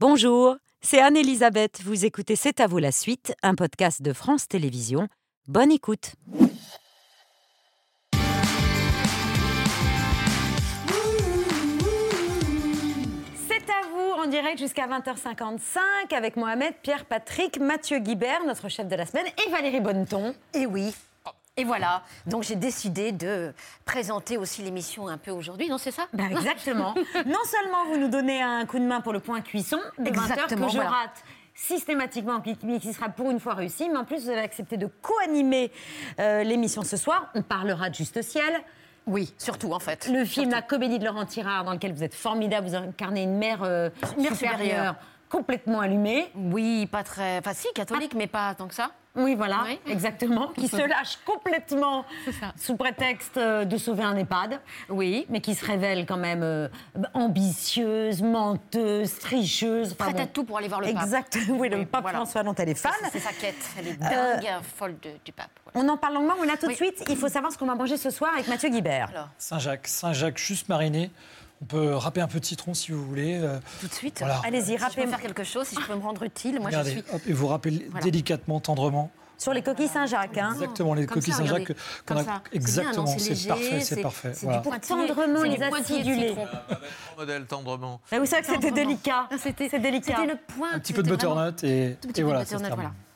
Bonjour, c'est Anne-Elisabeth. Vous écoutez C'est à vous la suite, un podcast de France Télévisions. Bonne écoute. C'est à vous en direct jusqu'à 20h55 avec Mohamed, Pierre, Patrick, Mathieu Guibert, notre chef de la semaine, et Valérie Bonneton. Et oui. Et voilà, donc j'ai décidé de présenter aussi l'émission un peu aujourd'hui, non c'est ça? Ben exactement. non seulement vous nous donnez un coup de main pour le point cuisson de 20h que je rate systématiquement, qui, qui sera pour une fois réussi, mais en plus vous avez accepté de co-animer euh, l'émission ce soir. On parlera de Juste Ciel, Oui, surtout en fait. le film La comédie de Laurent Tirard, dans lequel vous êtes formidable, vous incarnez une mère, euh, Mère supérieure, supérieure. complètement allumée. Oui, pas très... Enfin si, catholique, mais pas tant que ça. Oui, voilà, Oui. exactement, qui se lâche complètement sous prétexte euh, de sauver un EHPAD. Oui. mais qui se révèle quand même euh, ambitieuse, menteuse, tricheuse. Prête à tout pour aller voir le pape. Exactement, oui, le Oui, pape voilà. François dont elle est fan. C'est sa quête, elle est Euh, dingue, folle de- du pape. voilà. On en parle longuement, mais là tout de suite, il faut savoir ce qu'on va manger ce soir avec Mathieu Guibert. Alors, Saint-Jacques, Saint-Jacques juste mariné. On peut râper un peu de citron si vous voulez. euh, tout de suite. Voilà. Allez-y, Si je peux rappelez faire quelque chose, si je peux me rendre utile, moi regardez, je suis... hop, et vous râpez Voilà. délicatement, tendrement. sur les coquilles Saint-Jacques. Hein. Exactement, les Comme coquilles Saint-Jacques qu'on a. Exactement, c'est parfait, c'est parfait. C'est voilà. du pointillé, Tendrement les acidulés. citron. modèle tendrement. Mais vous savez que c'était délicat. C'était délicat. C'était le point. Un petit peu de butternut et, voilà.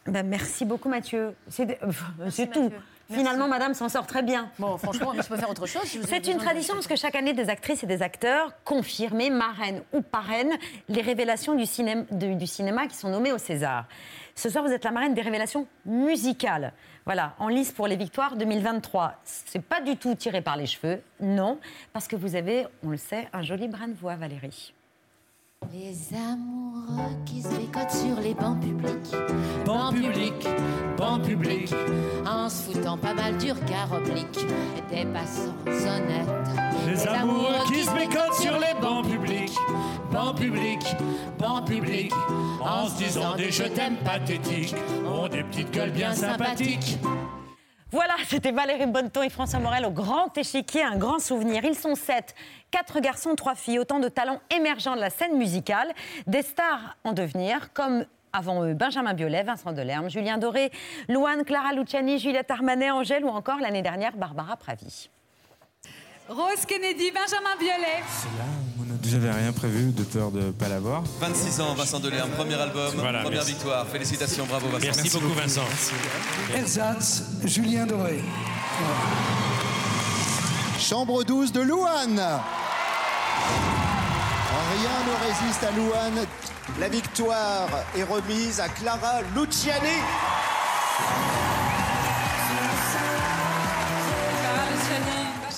Ben, merci beaucoup Mathieu. C'est tout. Mathieu. Finalement, madame s'en sort très bien. Bon, franchement, mais je peux faire autre chose. si C'est une tradition parce que chaque année, des actrices et des acteurs confirmés, marraines ou parraines, les révélations du cinéma, de- du cinéma qui sont nommées au César. Ce soir, vous êtes la marraine des révélations musicales. Voilà, en lice pour les victoires 2023. C'est pas du tout tiré par les cheveux, non, parce que vous avez, on le sait, un joli brin de voix, Valérie. Les amoureux qui se bécotent sur les bancs publics. Bancs publics, bancs publics. En se foutant pas mal du regard oblique des passants honnêtes. Les amoureux qui se bécotent sur les bancs publics, bancs publics, bancs publics, en se disant des je t'aime pathétiques, ont des petites gueules bien sympathiques. Voilà, c'était Valérie Bonneton et François Morel au grand échiquier, un grand souvenir. Ils sont sept, quatre garçons, trois filles, autant de talents émergents de la scène musicale, des stars en devenir, comme avant eux Benjamin Biolay, Vincent Delerme, Julien Doré, Louane, Clara Luciani, Juliette Armanet, Angèle ou encore l'année dernière Barbara Pravi. Rose Kennedy, Benjamin Biolay. J'avais rien prévu de peur de pas l'avoir. 26 ans, Vincent Delerme, premier album, Voilà, première merci. victoire. Félicitations, bravo Vincent. Merci, beaucoup, Vincent. Ersatz, Julien Doré. Chambre 12 de Louane. Rien ne résiste à Louane. La victoire est remise à Clara Luciani.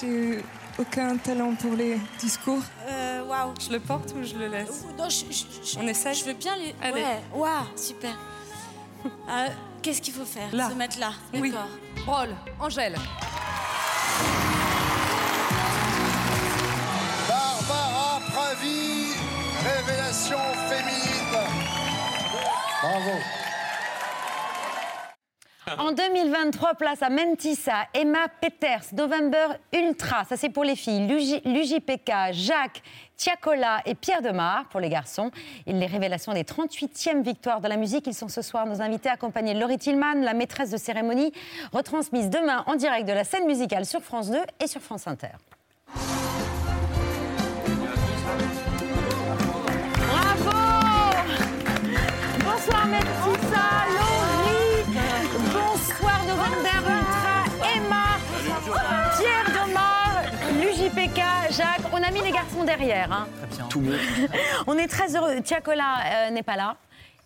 J'ai eu aucun talent pour les discours. Euh, Waouh. Je le porte ou je le laisse? Non, je, je- je- On essaie Je veux bien les. Allez. Ouais. Waouh, super. Euh, Qu'est-ce qu'il faut faire Là. Se mettre là? Oui. D'accord. Rôle, Angèle. Barbara Pravi, révélation féminine. Bravo. En 2023, place à Mentissa, Emma Peters, November Ultra, ça c'est pour les filles, l'UJPK, Jacques, Tiakola et Pierre Demar pour les garçons. Et les révélations des 38e victoires de la musique, ils sont ce soir nos invités accompagnés de Laurie Tillman, la maîtresse de cérémonie, retransmise demain en direct de la scène musicale sur France 2 et sur France Inter. Garçons derrière. hein. On est très heureux. Tiakola euh, n'est pas là.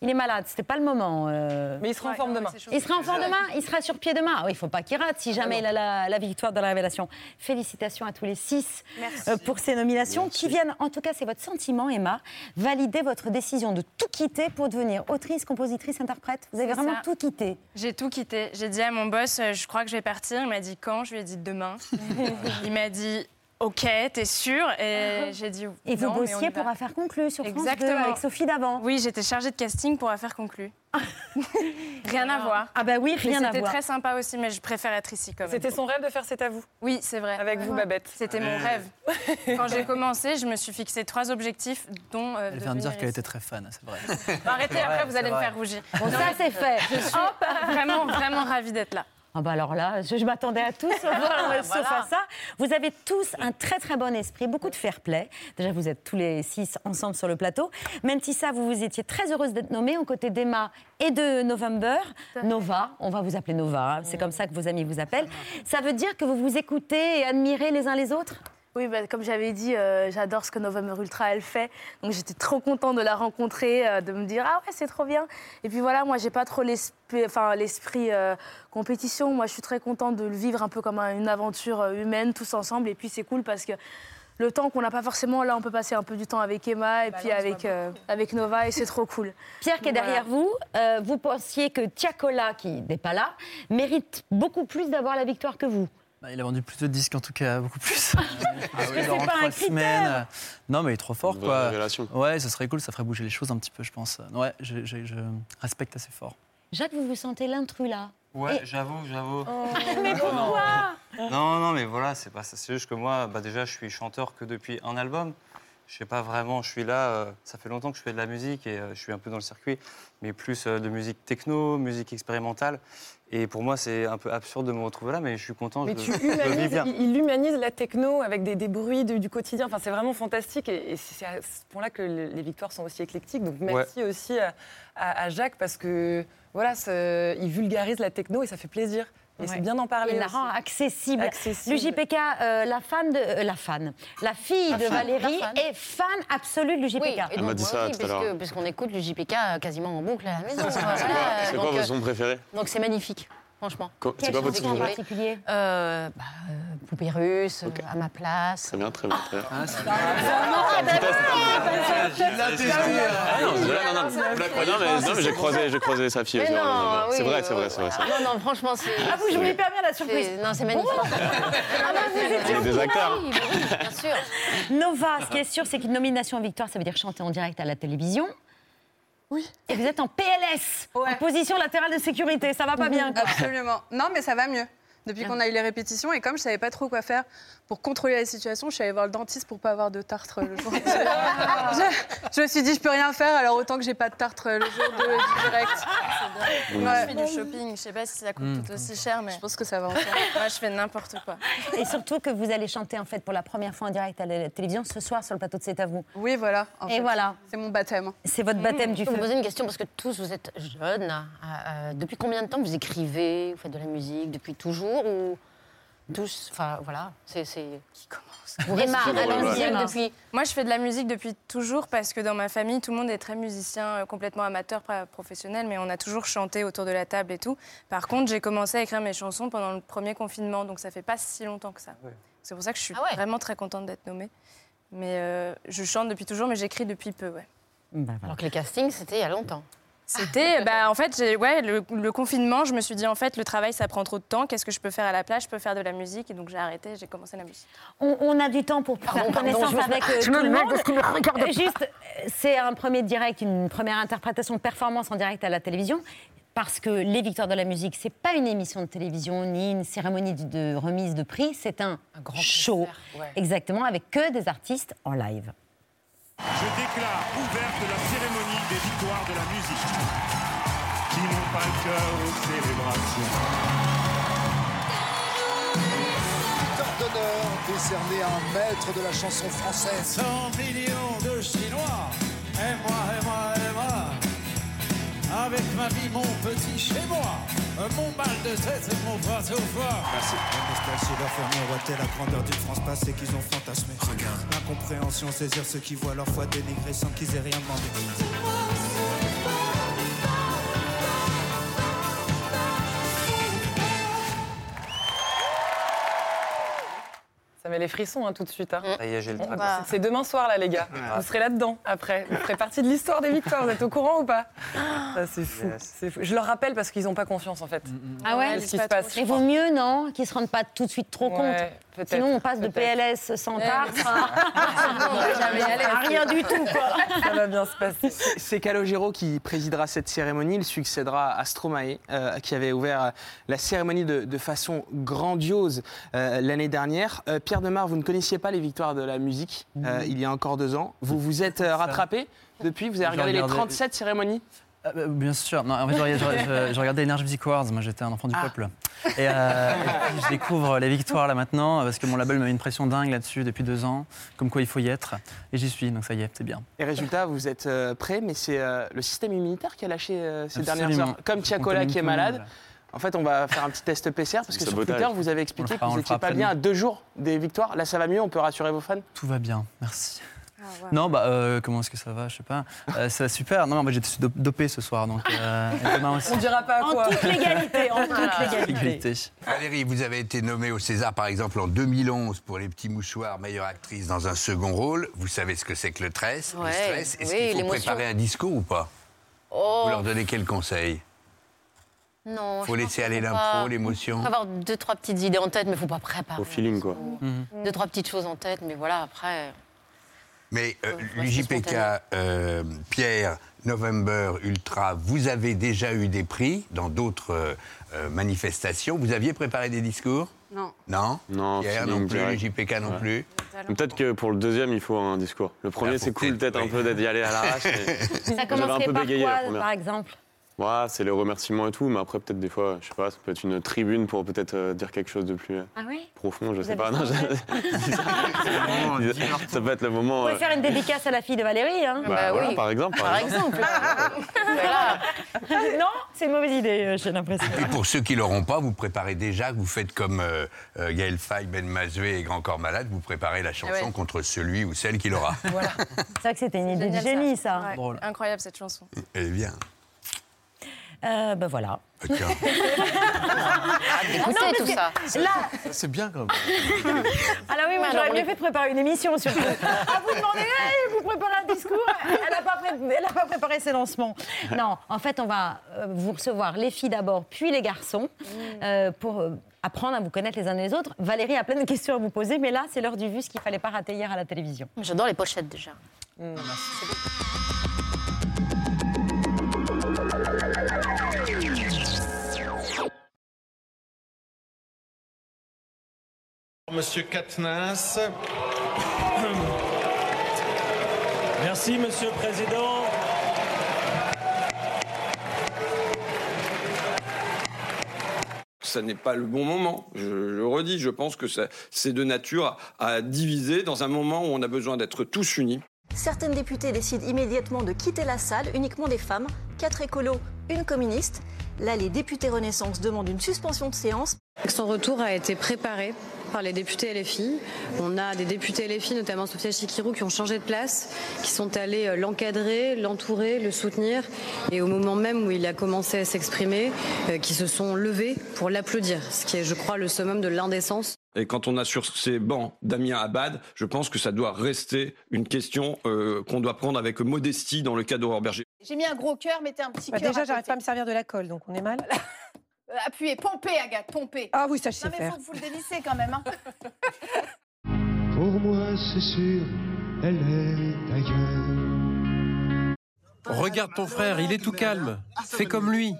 Il est malade, c'était pas le moment. euh. Mais il sera en forme demain. Il sera en forme demain, il sera sur pied demain. Ah oui, il faut pas qu'il rate si jamais il a la, la victoire de la révélation. Félicitations à tous les six euh, pour ces nominations qui viennent, en tout cas c'est votre sentiment Emma, valider votre décision de tout quitter pour devenir autrice, compositrice, interprète. Vous avez vraiment ça. tout quitté. J'ai tout quitté. J'ai dit à mon boss, je crois que je vais partir. Il m'a dit quand? Je lui ai dit demain. Il m'a dit Ok, t'es sûre Et j'ai dit Et vous bossiez pour Affaires conclues sur France 2 Exactement. avec Sophie Davant. Oui, j'étais chargée de casting pour Affaires conclues. rien à voir. Ah bah oui, rien à C'était voir. très sympa aussi, mais je préfère être ici quand même. C'était son rêve de faire C'est à vous Oui, c'est vrai. Avec vous. Babette. C'était mon rêve. Quand j'ai commencé, je me suis fixé trois objectifs, dont. euh, Elle vient de dire qu'elle était très fan, c'est vrai. Arrêtez, après vrai, vous allez me faire rougir. Bon, ça c'est fait. Je suis vraiment, vraiment ravie d'être là. Ah bah alors là, je, je m'attendais à tous, sauf Voilà. à ça. Vous avez tous un très très bon esprit, beaucoup de fair play. Déjà, vous êtes tous les six ensemble sur le plateau. Mentissa, vous vous étiez très heureuse d'être nommée aux côtés d'Emma et de November. Nova, on va vous appeler Nova, hein. c'est comme ça que vos amis vous appellent. Ça veut dire que vous vous écoutez et admirez les uns les autres? Oui, bah, comme j'avais dit, euh, j'adore ce que November Ultra elle fait. Donc j'étais trop contente de la rencontrer, euh, de me dire ah ouais c'est trop bien. Et puis voilà, moi j'ai pas trop l'esprit, enfin l'esprit euh, compétition. Moi je suis très contente de le vivre un peu comme un- une aventure humaine tous ensemble. Et puis c'est cool parce que le temps qu'on n'a pas forcément, là on peut passer un peu du temps avec Emma et puis avec euh, avec Nova et c'est trop cool. Pierre qui est Voilà. derrière vous, euh, vous pensiez que Tiakola, qui n'est pas là, mérite beaucoup plus d'avoir la victoire que vous. Bah, il a vendu plus de disques, en tout cas, beaucoup plus. que c'est Durant pas un semaines. Non, mais il est trop fort, Une quoi. Ouais, ça serait cool, ça ferait bouger les choses un petit peu, je pense. Ouais, je, je- je respecte assez fort. Jacques, vous vous sentez l'intrus là Ouais, Et- j'avoue, j'avoue. Mais pourquoi Non, non, mais voilà, c'est pas ça. C'est juste que moi, bah, déjà, je suis chanteur que depuis un album. Je sais pas vraiment, je suis là, euh, ça fait longtemps que je fais de la musique et euh, je suis un peu dans le circuit, mais plus euh, de musique techno, musique expérimentale. Et pour moi, c'est un peu absurde de me retrouver là, mais je suis content, Mais je, tu humanises, bien. il, humanise la techno avec des, des bruits du, du quotidien. Enfin, c'est vraiment fantastique et, et c'est à ce point-là que le- les victoires sont aussi éclectiques. Donc merci aussi à, à- à Jacques parce que voilà, il vulgarise la techno et ça fait plaisir. Et Ouais. c'est bien d'en parler. Il la rend accessible. Accessible. L'UJPK, euh, la fan de. euh, la fan. La fille La de fan, Valérie fan. est fan absolue de l'UJPK. Oui, et donc, moi aussi, puisque- Puisqu'on écoute le JPK quasiment en boucle à la maison. C'est Voilà, quoi donc, vos euh, sons préférés Donc c'est magnifique, franchement. C'est quoi votre particulier euh, bah, euh, Poupée russe, euh, à ma place. Très bien, très bien. Très bien. Ah, Ah non, c'est non, non. Non, mais, j'ai croisé, j'ai croisé sa fille. C'est vrai, c'est vrai, c'est vrai. c'est vrai. Non, non, franchement, c'est. Ah, vous jouez hyper bien la surprise. c'est- Non, c'est magnifique. Ah, bah, étiez On est des acteurs. bah bien sûr. Nova, ce qui est sûr, c'est qu'une nomination en victoire, ça veut dire chanter en direct à la télévision. Oui. Et vous êtes en PLS, en position latérale de sécurité. Ça va pas bien, quoi. Absolument. Non, mais ça va mieux. Depuis qu'on a eu les répétitions, et comme je savais pas trop quoi faire pour contrôler la situation, je suis allée voir le dentiste pour pas avoir de tartre le jour. je, je me suis dit, je peux rien faire, alors autant que j'ai pas de tartre le jour de, du direct. Moi, Ouais. je fais du shopping. Je sais pas si ça coûte Mm. tout aussi cher, mais. Je pense que ça va en faire. Moi, je fais n'importe quoi. Et surtout que vous allez chanter en fait pour la première fois en direct à la télévision ce soir sur le plateau de C'est à vous. Oui, voilà. en Et fait. voilà. C'est mon baptême. C'est votre baptême du Je peux feu. vous poser une question parce que tous vous êtes jeunes. Euh, euh, depuis combien de temps vous écrivez, vous faites de la musique Depuis toujours ou tous Enfin voilà, c'est c'est- qui commence Vous Emma, restez dans la allons-y, musique depuis. Moi, je fais de la musique depuis toujours parce que dans ma famille, tout le monde est très musicien, euh, complètement amateur, pas professionnel, mais on a toujours chanté autour de la table et tout. Par contre, j'ai commencé à écrire mes chansons pendant le premier confinement, donc ça fait pas si longtemps que ça. C'est pour ça que je suis Ah ouais. vraiment très contente d'être nommée. Mais euh, je chante depuis toujours, mais j'écris depuis peu, ouais. Alors que les castings, c'était il y a longtemps. C'était, bah, en fait, ouais, le, le confinement, je me suis dit, en fait, le travail, ça prend trop de temps. Qu'est-ce que je peux faire à la place Je peux faire de la musique. Et donc, j'ai arrêté, j'ai commencé la musique. On, on a du temps pour faire Pardon, pardon, connaissance je me- avec euh, je me tout le mets monde. parce qu'il me. Juste, c'est un premier direct, une première interprétation, performance en direct à la télévision. Parce que les Victoires de la musique, c'est pas une émission de télévision ni une cérémonie de, de remise de prix, c'est un, show, exactement, avec que des artistes en live. Je déclare ouverte la cérémonie des victoires de la musique. Qui n'ont pas le cœur aux célébrations. Victoire d'honneur décerné à un maître de la chanson française. 100 millions de Chinois, et moi, et moi, et moi. Avec ma vie, mon petit chez moi, mon mal de tête et mon bras au foie. Merci. La leur fait miroiter la grandeur d'une France passée qu'ils ont fantasmé. Regarde. L'incompréhension, saisir ceux qui voient leur foi dénigrée sans qu'ils aient rien demandé. Les frissons hein, tout de suite. hein. Ça y est, j'ai le trac. C'est- C'est demain soir, là, les gars. Vous serez là-dedans après. Vous ferez partie de l'histoire des victoires. Vous êtes au courant ou pas? Ça, C'est fou. Je leur rappelle parce qu'ils n'ont pas confiance, en fait. Ah ouais? Ce qui se passe. Il vaut mieux, non Qu'ils se rendent pas tout de suite trop compte. Ouais. Sinon, on passe de. PLS sans tarte à, à rien du tout. Quoi. Ça va bien se passer. C'est Calogero qui présidera cette cérémonie. Il succédera à Stromae, euh, qui avait ouvert la cérémonie de, de façon grandiose euh, l'année dernière. Euh, Pierre Demar, vous ne connaissiez pas les victoires de la musique euh, il y a encore deux ans. Vous vous êtes euh, rattrapé depuis? Vous avez regardé les regardé- 37 cérémonies? Euh, euh, bien sûr. Non, en fait, je, regardais- je- je regardais Energy Music Awards. Moi, j'étais un enfant du peuple. Et, euh, et puis, je découvre les victoires là maintenant parce que mon label m'a mis une pression dingue là-dessus depuis deux ans. Comme quoi, il faut y être. Et j'y suis. Donc ça y est, c'est bien. Et résultat, vous êtes euh, prêts, mais c'est euh, le système immunitaire qui a lâché euh, ces Absolument. dernières heures. Comme Tiakola qui est malade. En fait, on va faire un petit test PCR parce que sur Sabotage. Twitter, vous avez expliqué fera- que vous le n'étiez pas bien à deux jours des victoires. Là, ça va mieux, on peut rassurer vos fans? Tout va bien. Merci. Non, bah, euh, comment est-ce que ça va Je sais pas. Euh, ça va super. Non, moi, j'étais do- dopé ce soir. Donc, euh, et demain aussi. On dira pas à En quoi. toute légalité, en toute légalité. Égalité. Valérie, vous avez été nommée au César, par exemple, en 2011 pour Les Petits Mouchoirs, meilleure actrice dans un second rôle. Vous savez ce que c'est que le stress, le Ouais, stress. Est-ce oui, qu'il faut préparer un discours ou pas? Oh. Vous leur donnez quel conseil? Non. Faut laisser aller l'impro, l'émotion. faut avoir deux, trois petites idées en tête, mais il faut pas préparer. Au feeling, quoi. Deux, trois petites choses en tête, mais voilà, après. Mais euh, l'UJPK, euh, Pierre, November, Ultra, vous avez déjà eu des prix dans d'autres euh, euh, manifestations. Vous aviez préparé des discours? Non. Non? Non, Pierre non plus, l'UJPK non Ouais. plus? Peut-être que pour le deuxième, il faut un discours. Le premier, faut c'est cool, peut-être, un peu d'être y aller à l'arrache. mais Ça commencerait peu par quoi, par exemple? Ouais, c'est les remerciements et tout, mais après, peut-être des fois, je sais pas, ça peut être une tribune pour peut-être euh, dire quelque chose de plus euh, Ah oui profond, je Vous sais avez pas. ça Non, je- ça peut être le moment. Pourrait euh, faire une dédicace à la fille de Valérie. Hein. Bah, voilà, par exemple. Par exemple. voilà. non, c'est une mauvaise idée, euh, j'ai l'impression. Et pour ceux qui l'auront pas, vous préparez déjà, vous faites comme euh, euh, Gaël Faye, Ben Mazoué et Grand Corps Malade, vous préparez la chanson Ah ouais. contre celui ou celle qui l'aura. Voilà. C'est vrai que c'était une idée de génie, ça. Ouais. Incroyable cette chanson. Elle est bien. Euh, ben voilà. Non, parce tout ça. Là, C'est bien quand même. ah là oui, moi j'aurais alors, mieux fait de préparer une émission surtout. ah, vous demandez, hey, vous préparez un discours Elle n'a pas, pré- pas préparé ses lancements. Non, en fait, on va euh, vous recevoir les filles d'abord, puis les garçons, euh, pour euh, apprendre à vous connaître les uns les autres. Valérie a plein de questions à vous poser, mais là, c'est l'heure du vu, ce qu'il fallait pas rater hier à la télévision. J'adore les pochettes déjà. Monsieur Katnas. Merci, Monsieur le Président. ça n'est pas le bon moment. Je, le redis, je pense que ça- c'est de nature à, à diviser dans un moment où on a besoin d'être tous unis. Certaines députées décident immédiatement de quitter la salle, uniquement des femmes, quatre écolos, une communiste. Là, les députés Renaissance demandent une suspension de séance. Son retour a été préparé par les députés LFI. On a des députés LFI, notamment Sophia Chikirou, qui ont changé de place, qui sont allés euh, l'encadrer, l'entourer, le soutenir, et au moment même où il a commencé à s'exprimer, euh, qui se sont levés pour l'applaudir, ce qui est, je crois, le summum de l'indécence. Et quand on a sur ces bancs Damien Abad, je pense que ça doit rester une question euh, qu'on doit prendre avec modestie dans le cas d'Aurore Berger. J'ai mis un gros cœur, mettez un petit Bah, cœur. déjà, j'arrive pas à me servir de la colle, donc on est mal. Euh, appuyez, pompez, Agathe, pompez. Ah oui, ça, je sais Non, mais faire. faut, faut le dévisser quand même. Hein. Pour moi, c'est sûr, elle est ailleurs. Regarde ton frère, il est tout calme. Fais comme lui.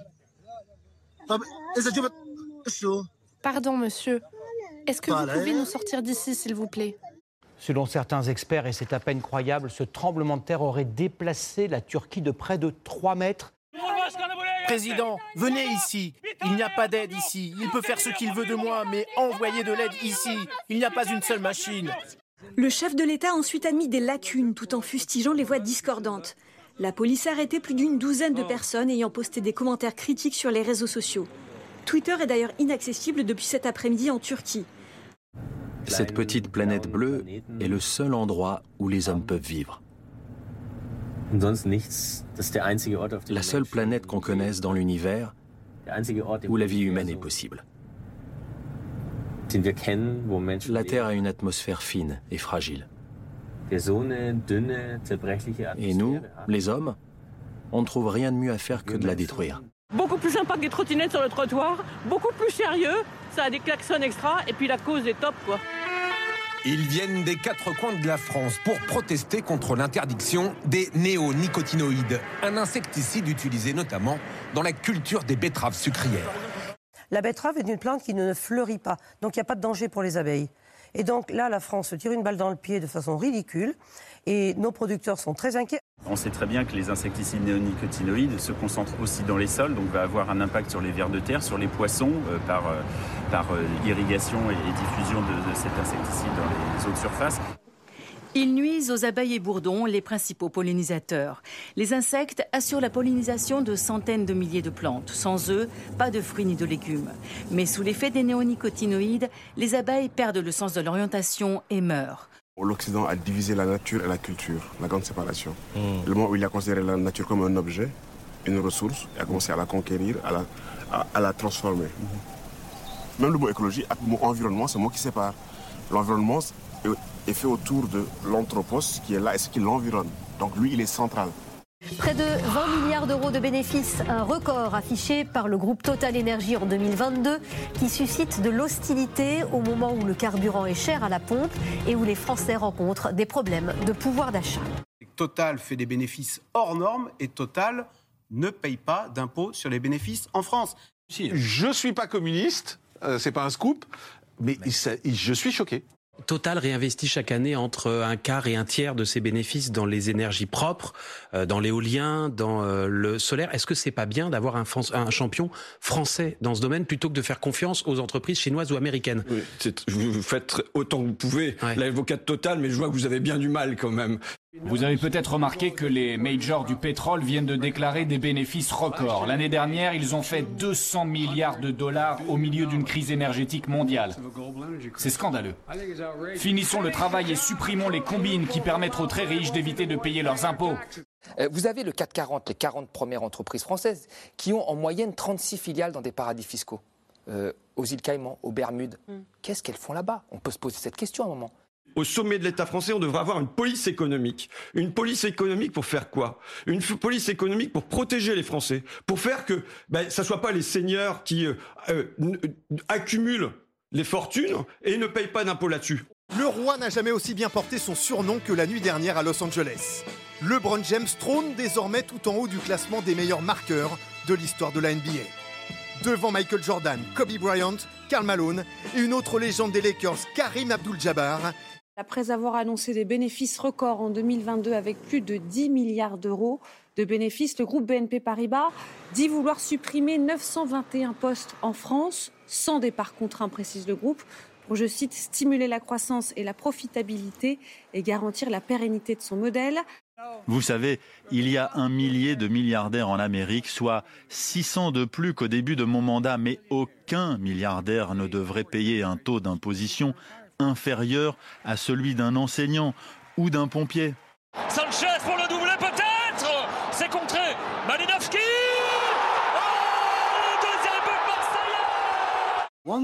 Pardon, monsieur. Est-ce que vous pouvez nous sortir d'ici, s'il vous plaît? Selon certains experts, et c'est à peine croyable, ce tremblement de terre aurait déplacé la Turquie de près de 3 mètres. Président, venez ici. Il n'y a pas d'aide ici. Il peut faire ce qu'il veut de moi, mais envoyez de l'aide ici. Il n'y a pas une seule machine. Le chef de l'État a ensuite admis des lacunes tout en fustigeant les voix discordantes. La police a arrêté plus d'une douzaine de personnes ayant posté des commentaires critiques sur les réseaux sociaux. Twitter est d'ailleurs inaccessible depuis cet après-midi en Turquie. Cette petite planète bleue est le seul endroit où les hommes peuvent vivre. La seule planète qu'on connaisse dans l'univers où la vie humaine est possible. La Terre a une atmosphère fine et fragile. Et nous, les hommes, on ne trouve rien de mieux à faire que de la détruire. Beaucoup plus sympa que des trottinettes sur le trottoir, beaucoup plus sérieux, ça a des klaxons extra, et puis la cause est top, quoi. Ils viennent des quatre coins de la France pour protester contre l'interdiction des néonicotinoïdes, un insecticide utilisé notamment dans la culture des betteraves sucrières. La betterave est une plante qui ne fleurit pas, donc il n'y a pas de danger pour les abeilles. Et donc là, la France se tire une balle dans le pied de façon ridicule, et nos producteurs sont très inquiets. On sait très bien que les insecticides néonicotinoïdes se concentrent aussi dans les sols, donc va avoir un impact sur les vers de terre, sur les poissons, euh, par, euh, euh, irrigation et, et diffusion de, de cet insecticide dans les eaux de surface. Ils nuisent aux abeilles et bourdons, les principaux pollinisateurs. Les insectes assurent la pollinisation de centaines de milliers de plantes. Sans eux, pas de fruits ni de légumes. Mais sous l'effet des néonicotinoïdes, les abeilles perdent le sens de l'orientation et meurent. L'Occident a divisé la nature et la culture, la grande séparation. Le moment où il a considéré la nature comme un objet, une ressource, il a commencé à la conquérir, à la, à- à la transformer. Même le mot écologie, le mot environnement, c'est un mot qui sépare. L'environnement est- est fait autour de l'anthropos qui est là et ce qui l'environne. Donc lui, il est central. Près de 20 milliards d'euros de bénéfices, un record affiché par le groupe Total Energy en 2022 qui suscite de l'hostilité au moment où le carburant est cher à la pompe et où les Français rencontrent des problèmes de pouvoir d'achat. Total fait des bénéfices hors normes et Total ne paye pas d'impôt sur les bénéfices en France. Je suis pas communiste, euh, c'est pas un scoop, mais il s'a- il- je suis choqué. Total réinvestit chaque année entre un quart et un tiers de ses bénéfices dans les énergies propres, euh, dans l'éolien, dans euh, le solaire. Est-ce que c'est pas bien d'avoir un, un champion français dans ce domaine plutôt que de faire confiance aux entreprises chinoises ou américaines? Vous vous faites autant que vous pouvez l'avocat de Total, mais je vois que vous avez bien du mal quand même. Vous avez peut-être remarqué que les majors du pétrole viennent de déclarer des bénéfices records. L'année dernière, ils ont fait 200 milliards de dollars au milieu d'une crise énergétique mondiale. C'est scandaleux. Finissons le travail et supprimons les combines qui permettent aux très riches d'éviter de payer leurs impôts. Euh, Vous avez le 440, les 40 premières entreprises françaises, qui ont en moyenne 36 filiales dans des paradis fiscaux. Euh, aux îles Caïmans, aux Bermudes. Qu'est-ce qu'elles font là-bas? On peut se poser cette question à un moment. Au sommet de l'État français, on devrait avoir une police économique. Une police économique pour faire quoi? Une police économique pour protéger les Français, pour faire que ben, ça soit pas les seigneurs qui euh, euh, euh, accumulent les fortunes et ne payent pas d'impôts là-dessus. Le roi n'a jamais aussi bien porté son surnom que la nuit dernière à Los Angeles. LeBron James trône désormais tout en haut du classement des meilleurs marqueurs de l'histoire de la NBA. Devant Michael Jordan, Kobe Bryant, Karl Malone et une autre légende des Lakers, Karim Abdul-Jabbar, Après avoir annoncé des bénéfices records en 2022 avec plus de 10 milliards d'euros de bénéfices, le groupe BNP Paribas dit vouloir supprimer 921 postes en France, sans départ contraint, précise le groupe, pour, je cite, stimuler la croissance et la profitabilité et garantir la pérennité de son modèle. Vous savez, il y a un millier de milliardaires en Amérique, soit 600 de plus qu'au début de mon mandat, mais aucun milliardaire ne devrait payer un taux d'imposition inférieur à celui d'un enseignant ou d'un pompier. Sanchez pour le doublé peut-être! C'est contré. Malinowski!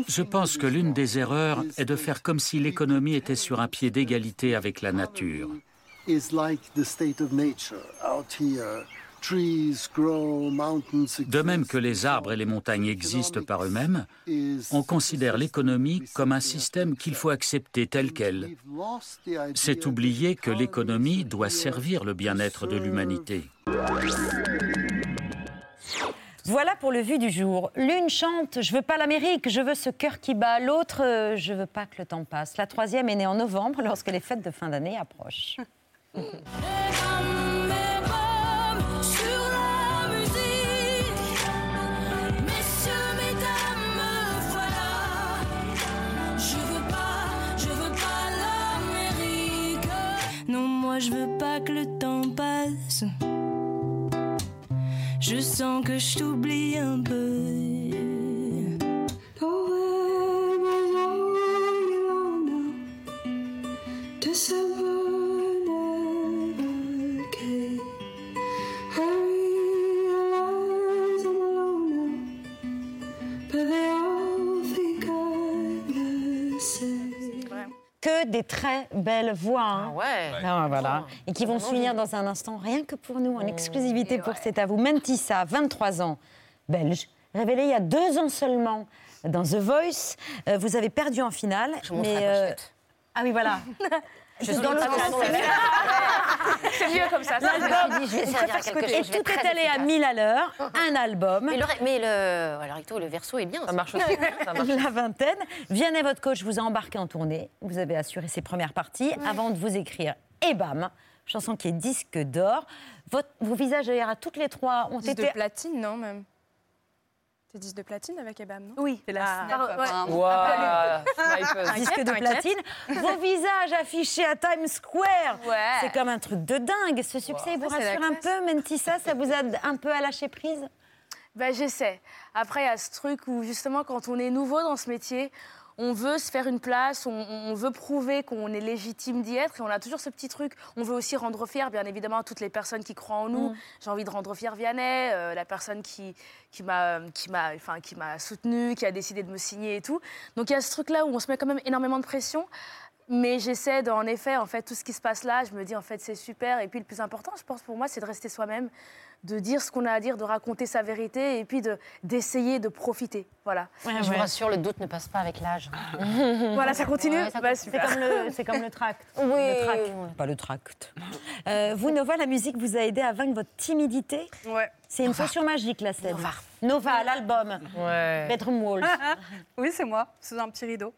Je pense que l'une des erreurs est de faire comme si l'économie était sur un pied d'égalité avec la nature. De même que les arbres et les montagnes existent par eux-mêmes, on considère l'économie comme un système qu'il faut accepter tel quel. C'est oublier que l'économie doit servir le bien-être de l'humanité. Voilà pour le vu du jour. L'une chante Je veux pas l'Amérique, je veux ce cœur qui bat. L'autre euh, Je veux pas que le temps passe. La troisième est née en novembre lorsque les fêtes de fin d'année approchent. moi je veux pas que le temps passe. Je sens que je t'oublie un peu. De Que des très belles voix. hein. ouais. Ah, voilà. Et qui vont se unir dans un instant, rien que pour nous, en exclusivité pour C'est à vous. Mentissa, 23 ans, belge, révélée il y a deux ans seulement dans The Voice. Euh, vous avez perdu en finale. Je la euh. Ah oui, voilà. Je suis dans le C'est mieux comme ça. ça, je me L'album, je Et tout est allé à efficace. 1000 à l'heure, un album. Mais le, mais le, alors, Recto, le verso est bien. Ça marche aussi. Ça marche La vingtaine. Vianney, votre coach, vous a embarqué en tournée. Vous avez assuré ses premières parties avant de vous écrire Et bam, chanson qui est disque d'or. Votre- vos visages, d'ailleurs, à toutes les trois, ont été. de platine, non, même C'est 10 de platine avec Ebam, non? Oui. C'est la Ah. Ouais. Wow. Snipeuse. Disque de platine. Vos visages affichés à Times Square. Ouais. C'est comme un truc de dingue. Ce succès, il vous Ça, rassure un peu, Mentissa? Ça vous aide un peu à lâcher prise? Ben, j'essaie. Après, il y a ce truc où, justement, quand on est nouveau dans ce métier, on veut se faire une place, on, on veut prouver qu'on est légitime d'y être, et on a toujours ce petit truc. On veut aussi rendre fier, bien évidemment, toutes les personnes qui croient en nous. Mm. J'ai envie de rendre fier Vianney, euh, la personne qui, qui m'a enfin, soutenue, qui a décidé de me signer et tout. Donc il y a ce truc-là où on se met quand même énormément de pression. Mais j'essaie, en effet, en fait, tout ce qui se passe là, je me dis, en fait, c'est super. Et puis, le plus important, je pense, pour moi, c'est de rester soi-même, de dire ce qu'on a à dire, de raconter sa vérité, et puis de- d'essayer de profiter. Voilà. je vous rassure, le doute ne passe pas avec l'âge. Voilà, ça continue Ouais, Bah, continue. super. C'est comme le, c'est comme le tract. Oui. Le tract. Pas le tract. Euh, vous, Nova, la musique vous a aidé à vaincre votre timidité Ouais. C'est une potion magique, la scène. Nova. Nova, l'album. Ouais. Bedroom Walls. oui, c'est moi, sous un petit rideau.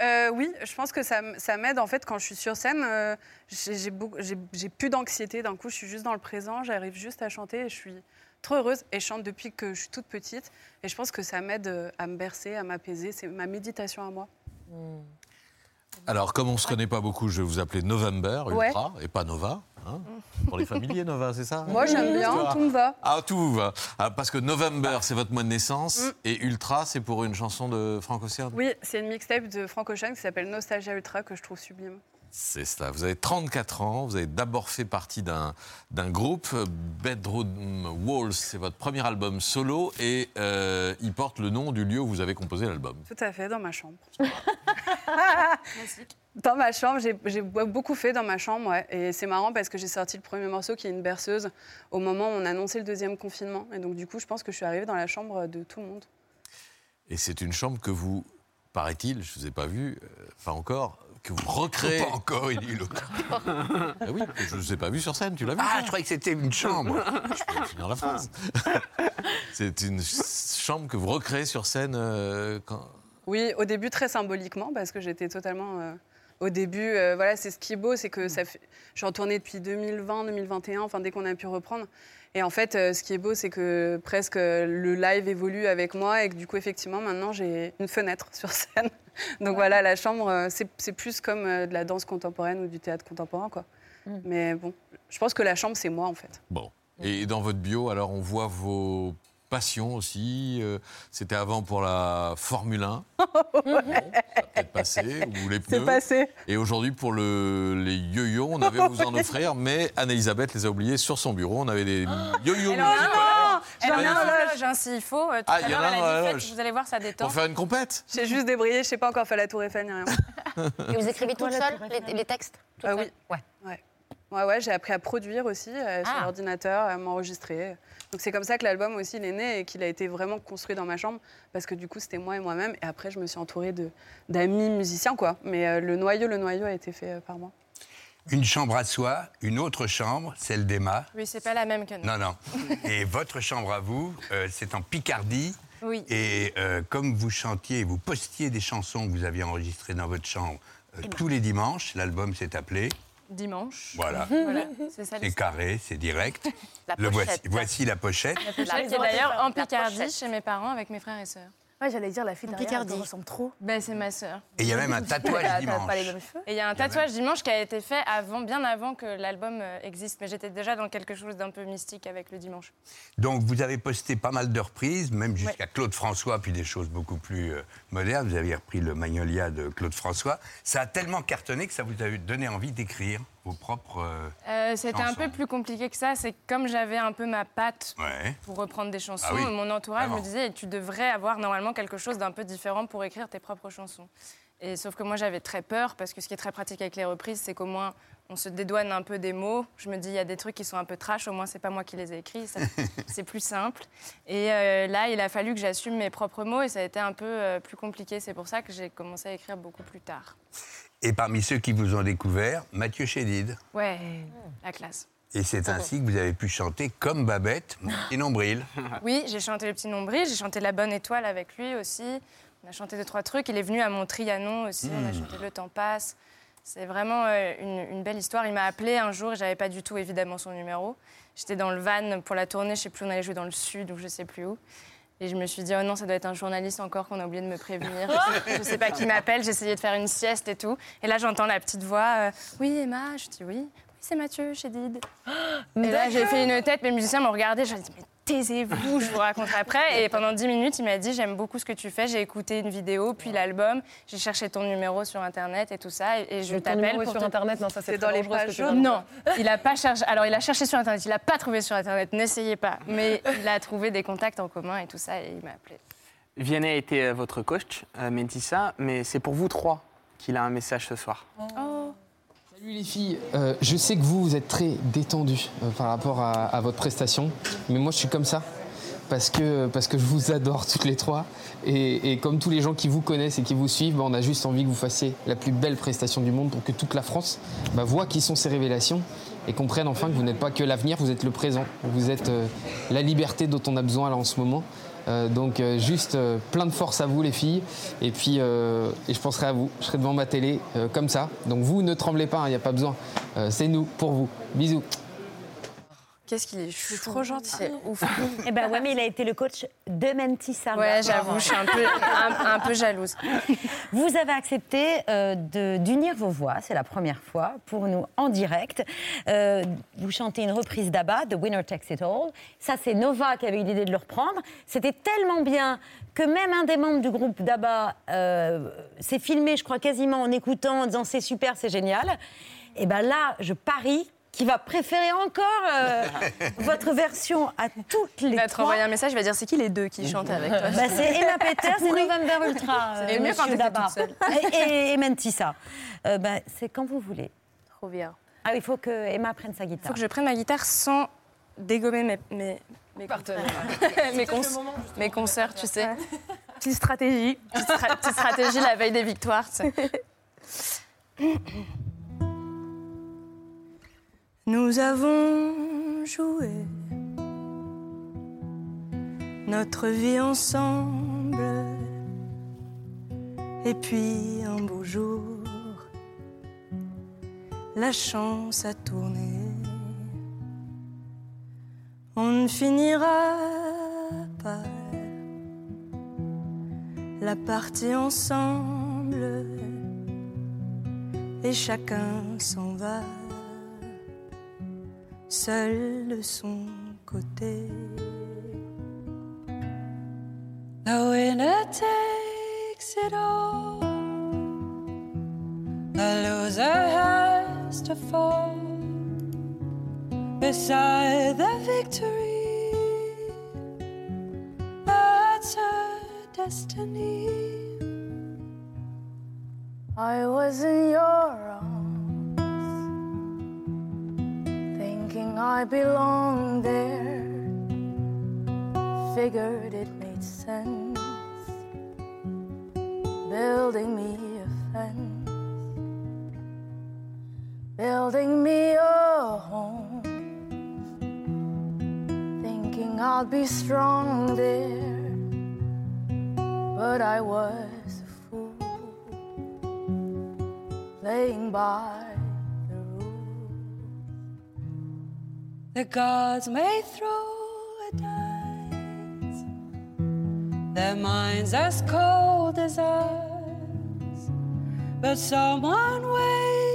Euh, oui, je pense que ça, m'aide en fait quand je suis sur scène. euh, j'ai plus d'anxiété. D'un coup, je suis juste dans le présent. J'arrive juste à chanter et je suis trop heureuse. Et je chante depuis que je suis toute petite. Et je pense que ça m'aide euh, à me bercer, à m'apaiser. C'est ma méditation à moi. Alors, comme on ne se connaît pas beaucoup, je vais vous appeler November, Ouais. Ultra, et pas Nova. hein. Pour les familiers, Nova, c'est ça Moi, j'aime bien, tout me va. Ah, tout vous va. Ah, parce que November, c'est votre mois de naissance, Mm. et Ultra, c'est pour une chanson de Frank Ocean. Oui, c'est une mixtape de Frank Ocean qui s'appelle Nostalgia Ultra que je trouve sublime. C'est cela. Vous avez 34 ans, vous avez d'abord fait partie d'un d'un groupe, Bedroom Walls, c'est votre premier album solo, et euh, il porte le nom du lieu où vous avez composé l'album. Tout à fait, dans ma chambre. dans ma chambre, j'ai- beaucoup fait dans ma chambre, ouais. Et c'est marrant parce que j'ai sorti le premier morceau qui est une berceuse au moment où on a annoncé le deuxième confinement. Et donc, du coup, je pense que je suis arrivée dans la chambre de tout le monde. Et c'est une chambre que vous, paraît-il, je ne vous ai pas vu, euh, enfin encore, que vous recréez. Pas encore, il dit l'autre. Ah oui, je ne vous ai pas vu sur scène, tu l'as vu Ah, je croyais que c'était une chambre. Je peux finir la phrase. c'est une chambre que vous recréez sur scène euh, quand... Oui, au début, très symboliquement, parce que j'étais totalement. euh, au début, euh, voilà, c'est ce qui est beau, c'est que ça fait. Je suis en tournée depuis 2020, 2021, enfin, dès qu'on a pu reprendre. Et en fait, euh, ce qui est beau, c'est que presque le live évolue avec moi et que du coup, effectivement, maintenant, j'ai une fenêtre sur scène. Donc voilà, la chambre, c'est plus comme de la danse contemporaine ou du théâtre contemporain, quoi. Mais bon, je pense que la chambre, c'est moi, en fait. Bon. Et dans votre bio, alors on voit vos passions aussi. euh, C'était avant pour la Formule 1. Ça a peut-être passé. Ou les pneus. C'est passé. Et aujourd'hui pour le, les yo-yo, on avait à vous en offrir, mais Anne-Elisabeth les a oubliés sur son bureau. On avait des yo-yo Elle en a musicaux. un, loge, hein, s'il faut. Euh, Tout Ah, à il y en l'heure, a elle a dit, loge. faites, vous allez voir, ça détend. Pour faire une compète J'ai juste débrayé, je sais pas encore faire la tour Eiffel ni rien. Et vous écrivez toute seule les, les textes toute Ah seule oui. Ouais. Ouais. Ouais, ouais, j'ai appris à produire aussi euh, sur Ah. l'ordinateur, à m'enregistrer. Donc c'est comme ça que l'album aussi il est né et qu'il a été vraiment construit dans ma chambre parce que du coup c'était moi et moi-même et après je me suis entourée de d'amis musiciens quoi. Mais euh, le noyau, le noyau a été fait euh, par moi. Une chambre à soi, une autre chambre, celle d'Emma. Oui, c'est pas la même que nous. Non, non. Et votre chambre à vous, euh, c'est en Picardie. Oui. Et euh, comme vous chantiez, vous postiez des chansons que vous aviez enregistrées dans votre chambre euh, tous les dimanches, l'album s'est appelé. Dimanche. Voilà. Voilà, c'est ça C'est l'histoire. carré, c'est direct. La Le voici, pochette. voici la pochette. La pochette La qui est d'ailleurs en pochette. Picardie chez mes parents avec mes frères et sœurs. Ouais, j'allais dire la fille derrière, Picardie. elle ressemble trop. Ben, c'est ma sœur. Et il y a même un tatouage dimanche. pas les mêmes cheveux Et il y a un tatouage dimanche qui a été fait avant, bien avant que l'album euh, existe. Mais j'étais déjà dans quelque chose d'un peu mystique avec le dimanche. Donc vous avez posté pas mal de reprises, même jusqu'à Claude François, puis des choses beaucoup plus euh, modernes. Vous avez repris le Magnolia de Claude François. Ça a tellement cartonné que ça vous a donné envie d'écrire vos propres. euh, Euh, C'était un peu plus compliqué que ça. C'est comme j'avais un peu ma patte Ouais. pour reprendre des chansons. Ah oui, Mon entourage me disait tu devrais avoir normalement quelque chose d'un peu différent pour écrire tes propres chansons. Et sauf que moi, j'avais très peur parce que ce qui est très pratique avec les reprises, c'est qu'au moins, on se dédouane un peu des mots. Je me dis, il y a des trucs qui sont un peu trash, au moins, c'est pas moi qui les ai écrits. c'est plus simple. Et euh, là, il a fallu que j'assume mes propres mots et ça a été un peu euh, plus compliqué. C'est pour ça que j'ai commencé à écrire beaucoup plus tard. Et parmi ceux qui vous ont découvert, Mathieu Chédid. Ouais, la classe. Et c'est ainsi que vous avez pu chanter comme Babette, et Nombril. Oui, j'ai chanté Le Petit Nombril, j'ai chanté La Bonne Étoile avec lui aussi. On a chanté deux, trois trucs. Il est venu à mon Trianon aussi, on a Mm. chanté Le Temps Passe. C'est vraiment euh, une, une belle histoire. Il m'a appelé un jour et j'avais pas du tout évidemment son numéro. J'étais dans le van pour la tournée, je sais plus, on allait jouer dans le sud ou je sais plus où. Et je me suis dit, oh non, ça doit être un journaliste encore qu'on a oublié de me prévenir. je sais pas qui m'appelle, j'essayais de faire une sieste et tout. Et là, j'entends la petite voix, euh, oui, Emma, je dis oui. Oui, c'est Mathieu, chez Did. Et là, j'ai fait une tête, mes musiciens m'ont regardé, j'ai dit, mais taisez-vous, je vous raconterai après. Et pendant 10 minutes, il m'a dit, j'aime beaucoup ce que tu fais, j'ai écouté une vidéo, puis l'album, j'ai cherché ton numéro sur Internet et tout ça, et, je t'appelle pour sur te- Internet, non, ça, c'est dans les pages jaunes. non, il a pas cherché. Alors, il a cherché sur Internet. Il a pas trouvé sur Internet. N'essayez pas. Mais il a trouvé des contacts en commun et tout ça, et il m'a appelé. Vianney a été euh, votre coach, euh, Métissa, mais c'est pour vous trois qu'il a un message ce soir. Oh. Salut les filles, Euh, je sais que vous, vous êtes très détendus euh, par rapport à, à votre prestation, mais moi je suis comme ça. Parce que, parce que je vous adore toutes les trois. Et, et comme tous les gens qui vous connaissent et qui vous suivent, bah, on a juste envie que vous fassiez la plus belle prestation du monde pour que toute la France bah, voit qui sont ces révélations et comprenne enfin que vous n'êtes pas que l'avenir, vous êtes le présent. Vous êtes euh, la liberté dont on a besoin là en ce moment. Euh, donc euh, juste euh, plein de force à vous les filles et puis et je penserai à vous. Je serai devant ma télé comme ça. Donc vous ne tremblez pas, il n'y a pas besoin. C'est nous pour vous. Bisous. Qu'est-ce qu'il est chou. trop gentil. C'est ouf. Eh ben ouais, mais il a été le coach de Mentissa. Ouais, j'avoue, je suis un peu, un, un peu jalouse. Vous avez accepté euh, de- d'unir vos voix, c'est la première fois pour nous en direct. Euh, vous chantez une reprise d'ABBA, The Winner Takes It All. Ça, c'est Nova qui avait eu l'idée de le reprendre. C'était tellement bien que même un des membres du groupe d'ABBA euh, s'est filmé, je crois, quasiment en écoutant, en disant c'est super, c'est génial. Et ben là, je parie qu'il va préférer encore euh, votre version à toutes les Il va te trois. renvoyer un message, il va dire c'est qui les deux qui chantent avec toi Bah, c'est Emma Peters et November Ultra. C'était euh, mieux quand toute seule. Et, et, et Mentissa. Euh, bah, c'est quand vous voulez. Trop bien. Ah, il faut que Emma prenne sa Il guitare. faut que je prenne ma guitare sans dégommer mes, mes, mes Partenaires. mes, cons- mes concerts, tu sais. Petite stratégie. Petite, stra- petite stratégie la veille des victoires. tu sais. Nous avons joué notre vie ensemble. Et puis un beau jour, la chance a tourné. On ne finira pas la partie ensemble. Et chacun s'en va seul de son côté. The winner takes it all. The loser has to fall beside the victory. That's her destiny. I was in your I belong there. Figured it made sense, building me a fence, building me a home. Thinking I'll be strong there, but I was a fool playing by The gods may throw a dice, their minds as cold as ice, but someone way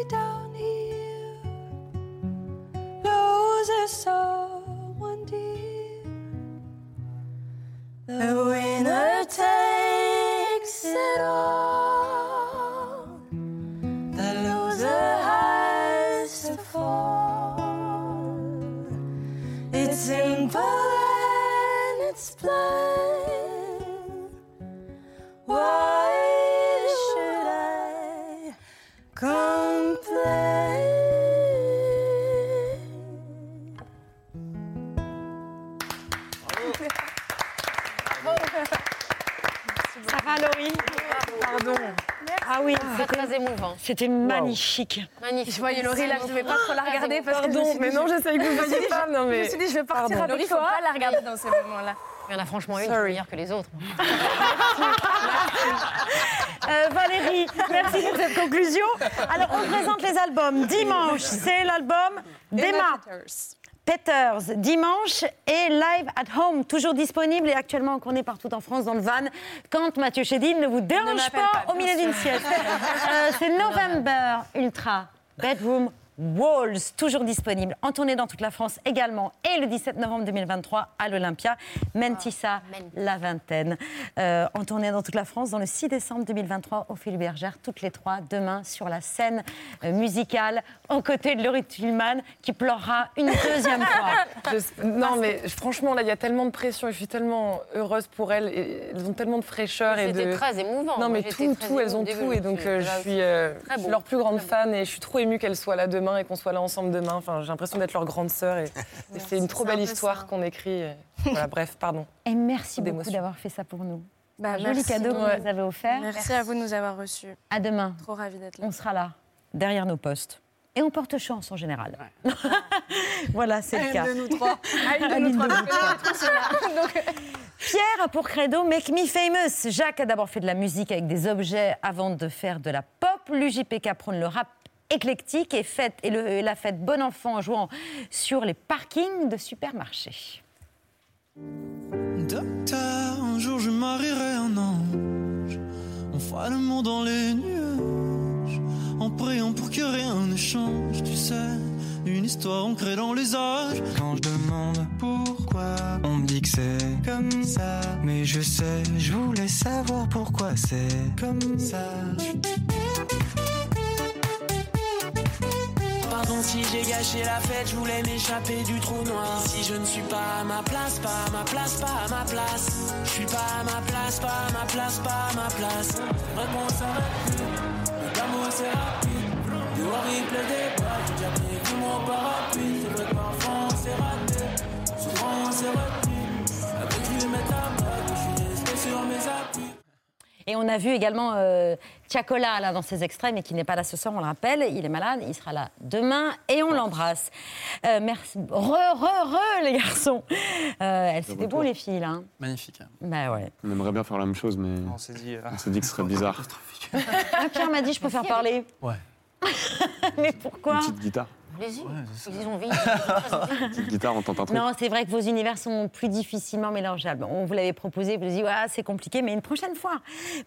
C'était magnifique. Magnifique. Je voyais Laurie là, je ne vais pas trop la regarder parce que Pardon, mais non, je sais que vous voyez pas, dit, non, mais- Je me suis dit, je vais partir avec Laurie, faut pas la regarder dans ces moments-là. Il y en a franchement une qui est meilleure que les autres. Euh, Valérie, merci pour cette conclusion. Alors, on présente les albums. Dimanche, c'est l'album d'Emma Peters. Dimanche et Live at Home, toujours disponible et actuellement qu'on est partout en France dans le van. Quand Mathieu Chédid ne vous dérange pas, pas, au milieu d'une sieste. Euh, c'est November Ultra Bedroom Walls, toujours disponible, en tournée dans toute la France également, et le 17 novembre 2023 à l'Olympia, Mentissa, la vingtaine, Euh, en tournée dans toute la France, dans le 6 décembre 2023 au Philippe Bergère, toutes les trois, demain sur la scène euh, musicale, aux côtés de Laurie Tillman, qui pleurera une deuxième fois. Je- non, mais franchement, là, il y a tellement de pression et je suis tellement heureuse pour elles. Et elles ont tellement de fraîcheur et de. C'était très émouvant. Non, mais tout, tout, elles ont tout. Et donc, euh, je suis, euh, je suis leur plus grande fan et je suis trop émue qu'elles soient là demain et qu'on soit là ensemble demain. Enfin, j'ai l'impression d'être leur grande sœur et, et c'est une trop un belle histoire qu'on écrit. et Voilà, bref, pardon. Et merci beaucoup d'avoir fait ça pour nous. Bah, Un joli cadeau que Ouais. vous nous avez offert. Merci à vous de nous avoir reçus. À demain. Trop ravie d'être là. On sera là, derrière nos postes. Et on porte chance en général. voilà, c'est le une cas. de nous trois. À une de nous une trois, de nous. Donc, Pierre a pour credo Make Me Famous. Jacques a d'abord fait de la musique avec des objets avant de faire de la pop. L'UJPK prône le rap éclectique et, fête, et, le- et la fête bon enfant en jouant sur les parkings de supermarchés. Docteur, un jour je marierai un ange. On fera l'amour dans les nuages. En priant pour que rien ne change. Tu sais, une histoire ancrée dans les âges. Quand je demande pourquoi, on me dit que c'est comme ça. Mais je sais, je voulais savoir pourquoi c'est comme ça. Pardon si j'ai gâché la fête, je voulais m'échapper du trou noir. Si je ne suis pas à ma place, pas à ma place, pas à ma place. Je suis pas à ma place, pas à ma place, pas à ma place. Vraiment ça va le d'amour c'est rapide. Le horrible débat, j'ai déjà prévu mon parapluie. C'est vrai que parfois on s'est raté, souvent on s'est retenu. Avec lui mettre la je suis resté sur mes appuis. Et on a vu également euh, Tiakola là dans ses extraits, mais qui n'est pas là ce soir, on le rappelle. Il est malade, il sera là demain et on l'embrasse. Euh, merci. Re, re, re, les garçons. Euh, elles, C'était beau, les filles, là. hein. Magnifique. Bah ouais. On aimerait bien faire la même chose, mais On s'est dit. euh, on s'est dit que ce serait bizarre. Ah, Pierre m'a dit je préfère parler. Ouais. mais pourquoi Une petite guitare. Allez-y, ils ont guitare, on tente un truc. Non, c'est vrai que vos univers sont plus difficilement mélangeables. On vous l'avait proposé, vous avez dit, ouais, c'est compliqué, mais une prochaine fois.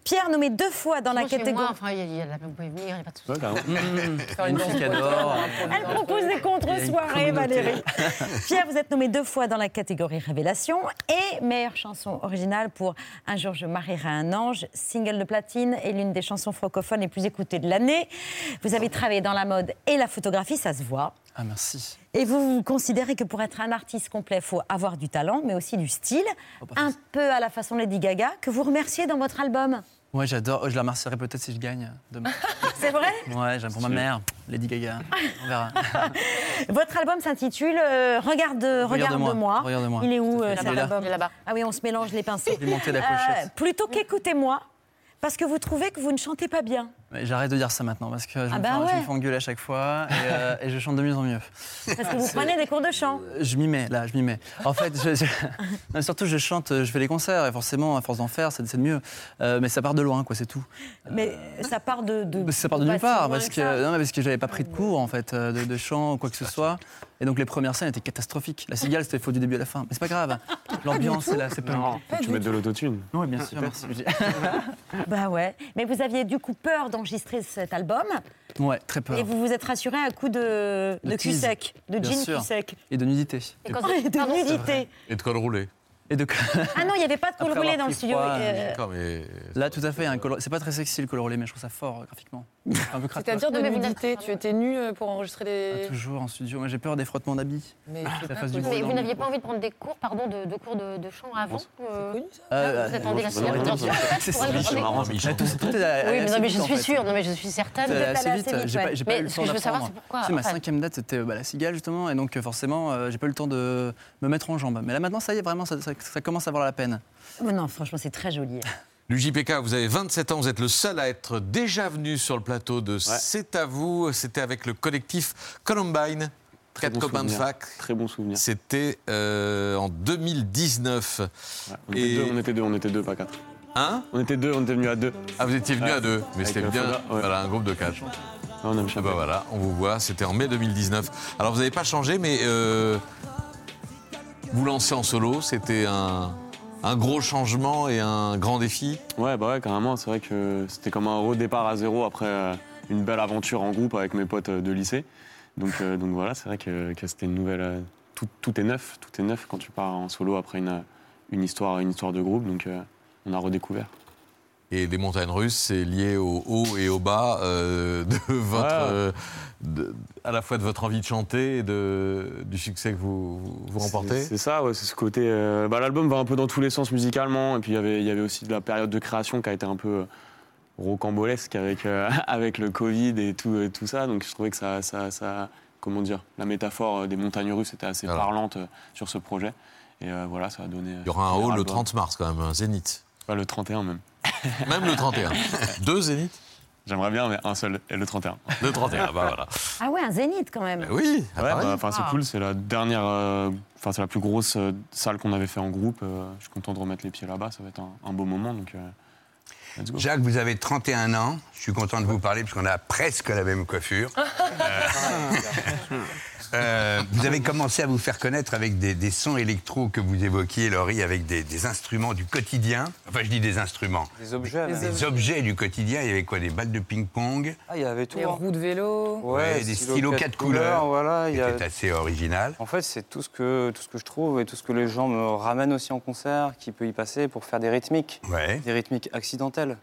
Pierre nommé deux fois dans la catégorie. moi, enfin, il y a- il y a la- vous pouvez venir, il n'y a pas de souci. Une danse adore. Elle propose des contre-soirées. Valérie. Pierre, vous êtes nommé deux fois dans la catégorie Révélation et meilleure chanson originale pour Un jour je marierai un ange, single de platine et l'une des chansons francophones les plus écoutées de l'année. Vous avez travaillé dans la mode et la photographie, ça se voit. Ah, merci. Et vous considérez que pour être un artiste complet, il faut avoir du talent, mais aussi du style, un peu à la façon Lady Gaga, que vous remerciez dans votre album. Ouais, j'adore. Je la remercierai peut-être si je gagne demain. C'est vrai? Ouais, j'aime pour ma mère, Lady Gaga. On verra. Votre album s'intitule euh, Regarde, Regarde-moi, Regarde-moi. Regarde-moi. Il est où euh, cet album Il est là-bas. Ah oui, on se mélange les pinceaux. Il est monté la pochette. plutôt qu'écoutez-moi, parce que vous trouvez que vous ne chantez pas bien. J'arrête de dire ça maintenant parce que je, Ah me, bah fais, je me fais engueuler à chaque fois et, euh, et je chante de mieux en mieux. Parce que vous prenez des cours de chant. Je m'y mets, là, je m'y mets. En fait, je, je- non, surtout, je chante, je fais les concerts, et forcément, à force d'en faire, c'est de mieux. Euh, mais ça part de loin, quoi, c'est tout. Mais ça part de. de Ça part de nulle part, parce que non, mais parce que j'avais pas pris de cours, en fait, euh, de, de chant ou quoi que ce soit. Et donc, les premières scènes étaient catastrophiques. La cigale, c'était faux du début à la fin. Mais c'est pas grave. L'ambiance, c'est là, c'est pas que tu mettes de l'autotune. Oui, bien sûr, merci. Bah ouais. Mais vous aviez du coup peur d'enregistrer cet album. Ouais, très peur. Et vous vous êtes rassuré à coup de, de, cul tease, sec, de jean cul sec. Et de nudité. Et quand- Et de Pardon nudité. Et de col roulé. Et de... Ah non, il n'y avait pas de col roulé dans le studio. froid, euh, D'accord, mais. Là, tout à fait, un col- c'est pas très sexy le col roulé, mais je trouve ça fort euh, graphiquement. C'est-à-dire de nudité, tu étais nue euh, pour enregistrer les. Toujours en studio. Moi, j'ai peur des frottements d'habits. Mais ça bruit Mais vous n'aviez pas envie de prendre des cours, pardon, de, de cours de, de chant avant euh, Euh, Vous attendez la suite c'est c'est des allé Oui, mais je suis sûre, non, mais je suis certaine. C'est assez vite. J'ai pas, eu le ce temps que je veux savoir, c'est pourquoi, C'est ma cinquième date, c'était bah, la cigale justement, et donc euh, forcément, j'ai pas eu le temps de me mettre en jambe. Mais là maintenant, ça y est, vraiment, ça, ça commence à valoir la peine. Oh non, franchement, c'est très joli. L'UJPK, vous avez 27 ans, vous êtes le seul à être déjà venu sur le plateau de C'est à vous. C'était avec le collectif Columbine. Quatre bon copains de fac. Très bon souvenir. C'était euh, en 2019. On, était deux, on était deux, on était deux, pas quatre. Hein? On était deux, on était venus à deux. Ah, vous étiez venus Ouais. à deux, mais c'était bien. Foda, ouais. Voilà, un groupe de quatre. on aime Ah bah voilà, on vous voit, c'était en mai 2019. Alors vous n'avez pas changé, mais euh, vous lancez en solo, c'était un, gros changement et un grand défi. Ouais, bah ouais, carrément. C'est vrai que c'était comme un redépart à zéro après euh, une belle aventure en groupe avec mes potes euh, de lycée. Donc, euh, donc voilà, c'est vrai que, c'était une nouvelle. tout, est neuf, tout est neuf quand tu pars en solo après une, histoire, une histoire de groupe. Donc on a redécouvert. Et les montagnes russes, c'est lié au haut et au bas euh, de votre, Ouais. euh, de- à la fois de votre envie de chanter et de, du succès que vous, vous- vous remportez. C'est ça, ouais, c'est ce côté. euh, bah, L'album va un peu dans tous les sens musicalement, et puis il y avait- il y avait aussi de la période de création qui a été un peu rocambolesque avec, avec le Covid et tout, et tout ça. Donc je trouvais que ça, ça, ça- comment dire, la métaphore des montagnes russes était assez parlante sur ce projet. Et voilà, ça a donné. Il y aura un haut le 30 mars quand même, un zénith. le 31 même. Même le 31. Deux zéniths J'aimerais bien, mais un seul, et le 31. Le 31, bah voilà. Ah ouais, un zénith quand même. Oui, Ouais, bah, enfin, c'est Ah. cool, c'est la dernière, euh, enfin c'est la plus grosse euh, salle qu'on avait fait en groupe. euh, je suis content de remettre les pieds là-bas, ça va être un, un beau moment. Donc, euh, let's go. Jacques, vous avez 31 ans. Je suis content de vous parler parce qu'on a presque la même coiffure. Vous avez commencé à vous faire connaître avec des, des sons électro que vous évoquiez, Laurie, avec des, des instruments du quotidien. Enfin, je dis des instruments. Des objets. Des, objets du quotidien. Il y avait quoi Des balles de ping-pong Ah, il y avait tout. Les hein. roues de vélo. Ouais, des stylos quatre couleurs. Voilà, il y a- C'était assez original. En fait, c'est tout ce que tout ce que je trouve et tout ce que les gens me ramènent aussi en concert, qui peut y passer pour faire des rythmiques, Ouais. des rythmiques accidentelles.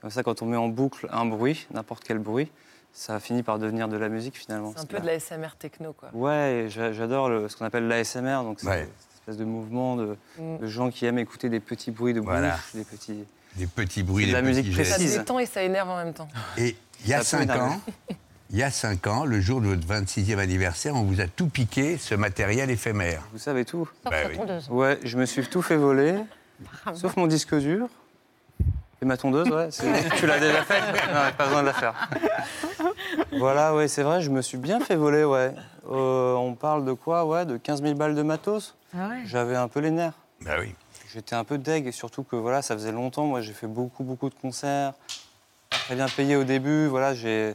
Comme ça, quand on met en boucle un bruit, n'importe quel bruit, ça finit par devenir de la musique finalement. C'est un peu de la SMR techno, quoi. Ouais, j'adore le- ce qu'on appelle l'ASMR, donc c'est Ouais. cette espèce de mouvement de, Mm. de gens qui aiment écouter des petits bruits de bouche, Voilà. des petits. Des petits bruits, C'est de des la musique petits gestes. Ça détend et ça énerve en même temps. Et il y a Ça cinq ans, il y a cinq ans, le jour de votre 26e anniversaire, on vous a tout piqué, ce matériel éphémère. Vous savez tout. Bah oui. Ouais, je me suis tout fait voler, sauf mon disque dur. Et ma tondeuse, ouais. Tu l'as déjà fait Non, pas besoin de la faire. Voilà, ouais, c'est vrai, je me suis bien fait voler, ouais. Euh, on parle de quoi, ouais De 15 000 balles de matos Ah ouais J'avais un peu les nerfs. Bah oui. J'étais un peu deg, et surtout que voilà, ça faisait longtemps. Moi, j'ai fait beaucoup, beaucoup de concerts. Très bien payé au début. Voilà, j'ai,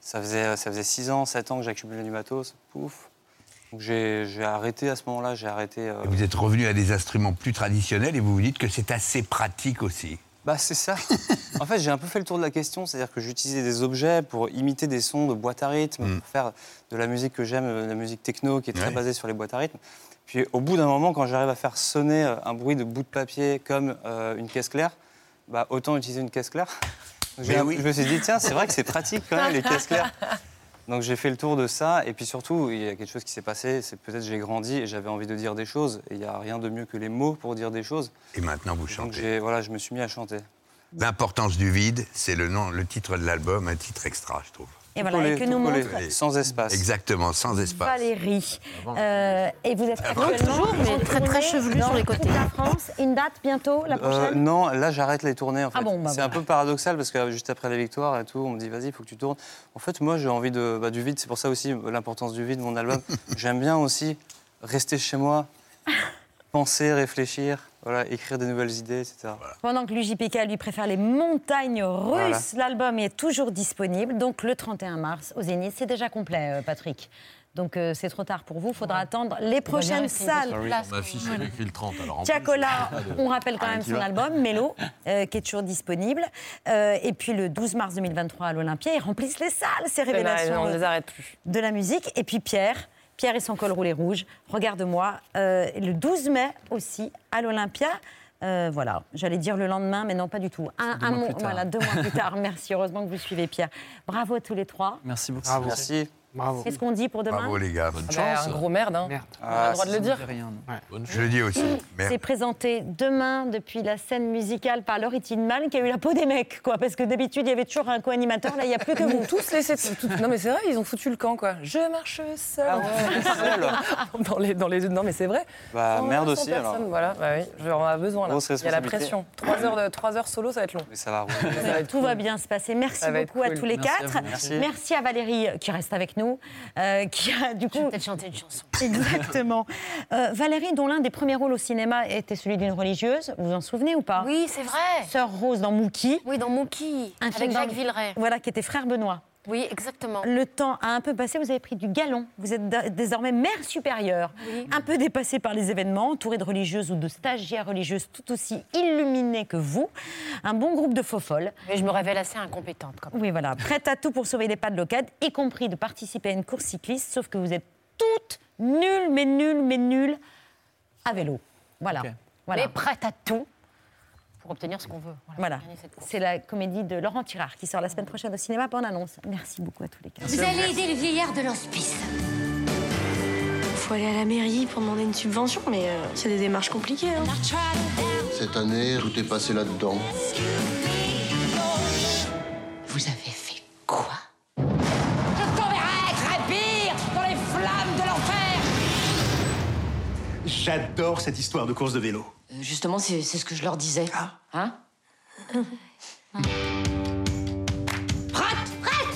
ça faisait, ça faisait 6 ans, 7 ans que j'accumulais du matos. Pouf. Donc j'ai, j'ai arrêté à ce moment-là. J'ai arrêté. euh, Vous êtes revenu à des instruments plus traditionnels et vous vous dites que c'est assez pratique aussi. Bah c'est ça. en fait, j'ai un peu fait le tour de la question, c'est-à-dire que j'utilisais des objets pour imiter des sons de boîte à rythme, Mm. pour faire de la musique que j'aime, euh, la musique techno qui est très Ouais. basée sur les boîtes à rythme. Puis au bout d'un moment, quand j'arrive à faire sonner euh, un bruit de bout de papier comme euh, une caisse claire, bah autant utiliser une caisse claire. Donc, oui. Je me suis dit tiens, c'est vrai que c'est pratique quand même les caisses claires. Donc j'ai fait le tour de ça et puis surtout il y a quelque chose qui s'est passé, c'est peut-être j'ai grandi et j'avais envie de dire des choses et il n'y a rien de mieux que les mots pour dire des choses. Et maintenant, vous Donc chantez. voilà, je me suis mis à chanter. L'importance du vide, c'est le nom, le titre de l'album, un titre extra, je trouve. Et voilà, et que nous montre sans espace. Exactement, sans espace. Valérie. Euh, et vous êtes actuellement toujours, mais en très, très chevelu sur les côtés. toute la France. Une date bientôt, la Euh, prochaine non, là j'arrête les tournées en fait. Ah bon, bah c'est un peu paradoxal parce que juste après la victoire et tout, on me dit vas-y, il faut que tu tournes. En fait, moi j'ai envie de, bah, du vide, c'est pour ça aussi l'importance du vide, mon album. J'aime bien aussi rester chez moi, penser, réfléchir, voilà, écrire des nouvelles idées, etc. Pendant que l'UJPK lui préfère les montagnes russes, l'album est toujours disponible. Donc le 31 mars au Zénith, c'est déjà complet, euh, Patrick. Donc euh, c'est trop tard pour vous, il faudra attendre les prochaines salles. On affiche écrit le 30. Alors en plus, Tiakola, on rappelle quand Ah, même son album, Mélo, euh, qui est toujours disponible. Euh, et puis le 12 mars 2023 à l'Olympia, ils remplissent les salles, ces là, révélations on ne les arrête plus. de la musique. Et puis Pierre, Pierre et son col roulé rouge, regarde-moi, euh, le 12 mai aussi à l'Olympia. Euh, voilà, j'allais dire le lendemain, mais non, pas du tout. Un, Deux un mois mois- plus tard. voilà, deux mois plus tard. Merci, heureusement que vous suivez Pierre. Bravo à tous les trois. Merci beaucoup. Merci. Bravo. Qu'est-ce qu'on dit pour demain Bravo les gars. Ah bah, un gros merde, hein. On a le droit de le dire. Je le dis aussi. C'est Merde. présenté demain depuis la scène musicale par Laurie Tindman qui a eu la peau des mecs, quoi. Parce que d'habitude, il y avait toujours un co-animateur, là, il n'y a plus que Ils vous. ont tous laissé. tout- Non, mais c'est vrai, ils ont foutu le camp, quoi. Je marche seul. dans les, dans les... Non, mais c'est vrai. Bah, Sans- merde sans aussi, alors. Voilà, bah oui, je- on a besoin, là. Il y a la pression. Trois heures, de... trois heures solo, ça va être long. Mais ça va. Ça va Tout cool. va bien se passer. Merci beaucoup à tous les Merci quatre. Merci. à Valérie euh, qui reste avec nous, euh, qui a du coup. Peut-être chanter une chanson. Exactement. Euh, Valérie, dont l'un des premiers rôles au cinéma était celui d'une religieuse, vous vous en souvenez ou pas? Oui, c'est vrai. Sœur Rose dans Mookie. Oui, dans Mookie, Un avec film Jacques dans- Villeray. Voilà, qui était frère Benoît. Oui, exactement. Le temps a un peu passé, vous avez pris du galon. Vous êtes désormais mère supérieure. Oui. Un peu dépassée par les événements, entourée de religieuses ou de stagiaires religieuses tout aussi illuminées que vous. Un bon groupe de faux folles. Mais je me révèle assez incompétente. Quand même. Oui, voilà. Prête à tout pour sauver les pas de l'OCAD, y compris de participer à une course cycliste, sauf que vous êtes toutes nulles, mais nulles, mais nulles à vélo. Voilà. voilà. Mais prête à tout pour obtenir ce qu'on veut. Voilà. C'est la comédie de Laurent Tirard qui sort la semaine prochaine au cinéma. Bonne annonce. Merci beaucoup à tous les quatre. Vous allez aider les vieillards de l'hospice. Faut aller à la mairie pour demander une subvention, mais euh, c'est des démarches compliquées. hein. Cette année, tout est passé là-dedans. Vous avez fait quoi? J'adore cette histoire de course de vélo. Euh, Justement, c'est c'est ce que je leur disais. Hein Prête Prête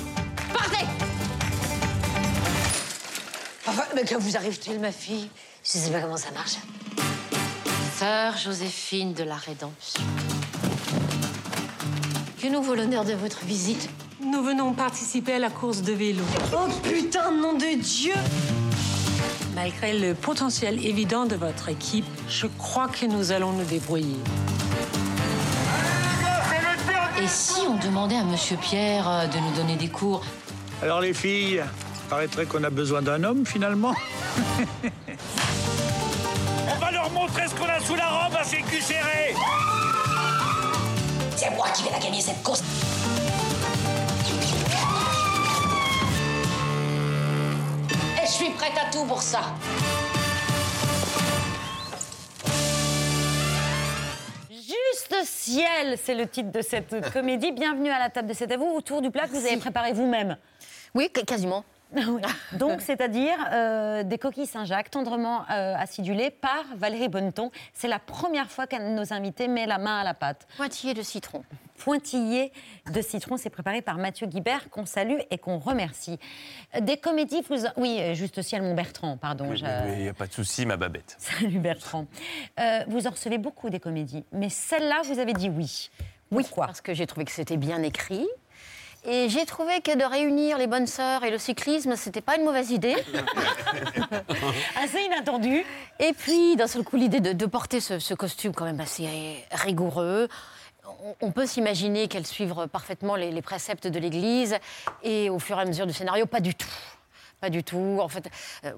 Partez Enfin, mais que vous arrive-t-il, ma fille? Je sais pas comment ça marche. Sœur Joséphine de la Rédemption. Que nous vaut l'honneur de votre visite? Nous venons participer à la course de vélo. Oh putain, nom de Dieu Malgré le potentiel évident de votre équipe, je crois que nous allons nous débrouiller. Et si on demandait à Monsieur Pierre euh, de nous donner des cours? Alors les filles, paraîtrait qu'on a besoin d'un homme finalement. On va leur montrer ce qu'on a sous la robe à ces culs serrés C'est moi qui vais la gagner cette course prête à tout pour ça Juste ciel, c'est le titre de cette comédie. Bienvenue à la table de cet à vous, autour du plat que vous avez préparé vous-même. Oui, quasiment. Donc, c'est-à-dire euh, des coquilles Saint-Jacques tendrement euh, acidulées par Valérie Bonneton. C'est la première fois qu'un de nos invités met la main à la pâte. Pointillé de citron. Pointillé de citron, c'est préparé par Mathieu Guibert, qu'on salue et qu'on remercie. Des comédies, vous... oui, euh, Juste ciel, mon Bertrand, pardon. Il je- n'y a pas de souci, ma babette. Salut Bertrand. Euh, vous en recevez beaucoup des comédies, mais celle-là, vous avez dit oui. Oui, parce que j'ai trouvé que c'était bien écrit. Et j'ai trouvé que de réunir les bonnes sœurs et le cyclisme, c'était pas une mauvaise idée. assez inattendu. Et puis, d'un seul coup, l'idée de, de porter ce, ce costume quand même assez rigoureux. On, on peut s'imaginer qu'elles suivent parfaitement les, les préceptes de l'Église. Et au fur et à mesure du scénario, pas du tout. Pas du tout. En fait, euh,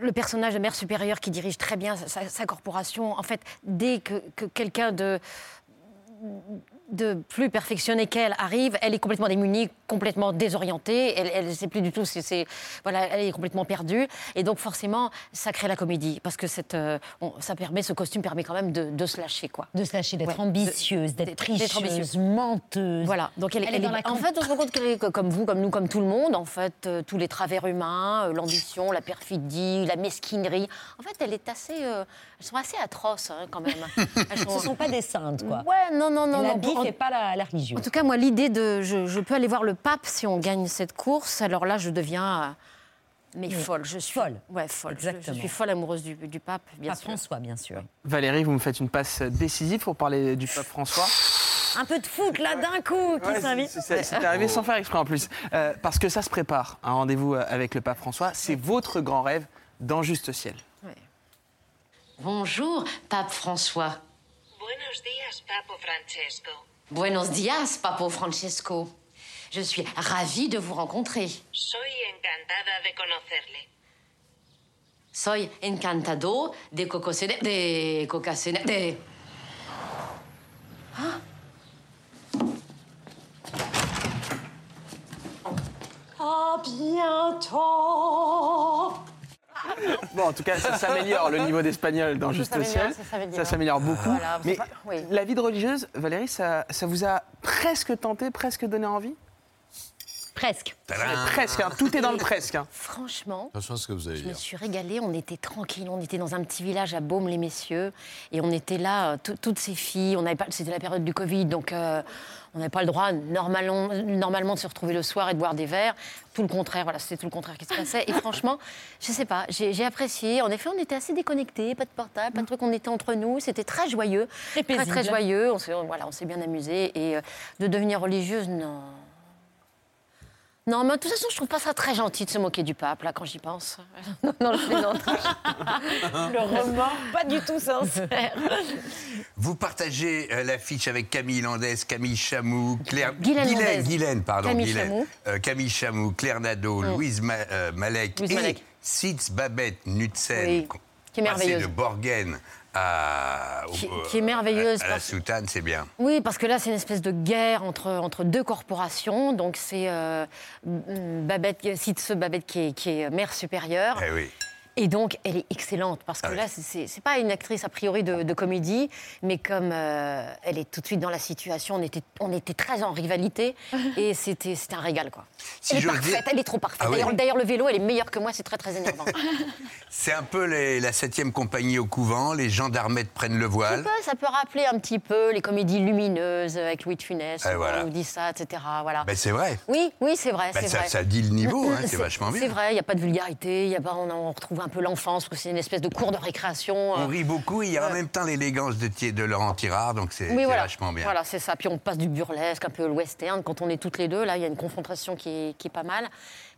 le personnage de mère supérieure qui dirige très bien sa, sa corporation, en fait, dès que, que quelqu'un de de plus perfectionnée qu'elle arrive, elle est complètement démunie, complètement désorientée, elle ne sait plus du tout, c'est, c'est- voilà, elle est complètement perdue. Et donc forcément, ça crée la comédie, parce que cette, euh, on- ça permet, ce costume permet quand même de, de se lâcher. Quoi. De se lâcher, d'être Ouais, ambitieuse, d'être tricheuse, ambitieuse. menteuse. Voilà, donc elle, Elle est dans la en fait, on se rend compte qu'elle est comme vous, comme nous, comme tout le monde, en fait, euh, tous les travers humains, euh, l'ambition, la perfidie, la mesquinerie. En fait, elle est assez, elles sont assez atroces hein, quand même. Elles Ce ne sont pas des saintes, quoi. Ouais, non, non, non. La non. bif n'est pas la, la religieuse. En tout cas, moi, l'idée de je, je peux aller voir le pape si on gagne cette course, alors là, je deviens. euh, mais Oui. folle, je suis Folle. Ouais, folle. Je- Je, Exactement. suis folle amoureuse du, du pape, bien Pas sûr. François, bien sûr. Valérie, vous me faites une passe décisive pour parler du pape François. Un peu de foot, là, d'un coup, qui Ouais, s'invite. c'est- c'est c'est arrivé sans faire exprès en plus. Euh, parce que ça se prépare, un rendez-vous euh, avec le pape François. C'est votre grand rêve dans Juste Ciel. Bonjour, Pape François. Buenos días, Papo Francesco. Buenos dias, Papo Francesco. Je suis ravie de vous rencontrer. Soy encantada de conocerle. Soy encantado de cocosene... de cocasene... de... Ah À bientôt. Bon, en tout cas, ça s'améliore le niveau d'espagnol dans Juste au s'améliore, ciel. ça s'améliore. Beaucoup. Voilà, Mais c'est pas- oui. la vie de religieuse, Valérie, ça, ça vous a presque tenté, presque donné envie? Presque. Presque, hein, tout est dans le presque. hein. Franchement, Attention à ce que vous allez je me suis régalée. On était tranquille. On était dans un petit village à Baume-les-Messieurs. Et on était là, euh, tout- toutes ces filles. On avait pas- C'était la période du Covid, donc euh, on n'avait pas le droit normalement, normalement de se retrouver le soir et de boire des verres. Tout le contraire, voilà, c'était tout le contraire qui se passait. Et franchement, je sais pas, j'ai apprécié. En effet, on était assez déconnectés, pas de portable, pas de trucs, on était entre nous. C'était très joyeux. Très, très, paisible. joyeux. On s'est voilà, on s'est bien amusé. Et euh, de devenir religieuse, non. Non, mais de toute façon, je trouve pas ça très gentil de se moquer du pape, là, quand j'y pense. non, non, je plaisante. Le remords, pas du tout sincère. Vous partagez euh, l'affiche avec Camille Landès, Camille Chamou, Claire... Guylaine. Guylaine, pardon. Camille Guylaine. Chamou. Euh, Camille Chamou, Claire Nadeau, Mm. Louise Ma- euh, Malek Louise et Malek. Sitz Babette Nutzen. Oui, qui est de Borgen à... Qui- au- qui est merveilleuse À, à la soutane, c'est bien. Oui, parce que là, c'est une espèce de guerre entre, entre deux corporations. Donc, c'est euh, Babette, Sitze Babette qui est, qui est mère supérieure. Eh oui. Et donc, elle est excellente parce que Ah oui. là, c'est- pas une actrice a priori de, de comédie, mais comme euh, elle est tout de suite dans la situation, on était, on était très en rivalité et c'était c'était un régal, quoi. Si elle est parfaite, dire- elle est trop parfaite. Ah oui. D'ailleurs- le vélo, elle est meilleure que moi, c'est très très énervant. C'est un peu les- la septième compagnie au couvent, les gendarmettes prennent le voile. ça peut rappeler un petit peu les comédies lumineuses avec Louis de Funès, Ah, on voilà. nous dit ça, etc. Voilà. Ben, c'est vrai. Oui, oui, c'est vrai, Ben, ça- vrai. ça dit le niveau, hein, c'est vachement bien. C'est vrai, il n'y a pas de vulgarité, y a pas, on, on retrouve un peu l'enfance, que c'est une espèce de cours de récréation. On euh, rit beaucoup, il y a en même temps l'élégance de, de Laurent Tirard, donc c'est Oui, c'est voilà. vachement bien. Voilà, c'est ça. Puis on passe du burlesque, un peu le western. Quand on est toutes les deux, là, il y a une confrontation qui est, qui est pas mal,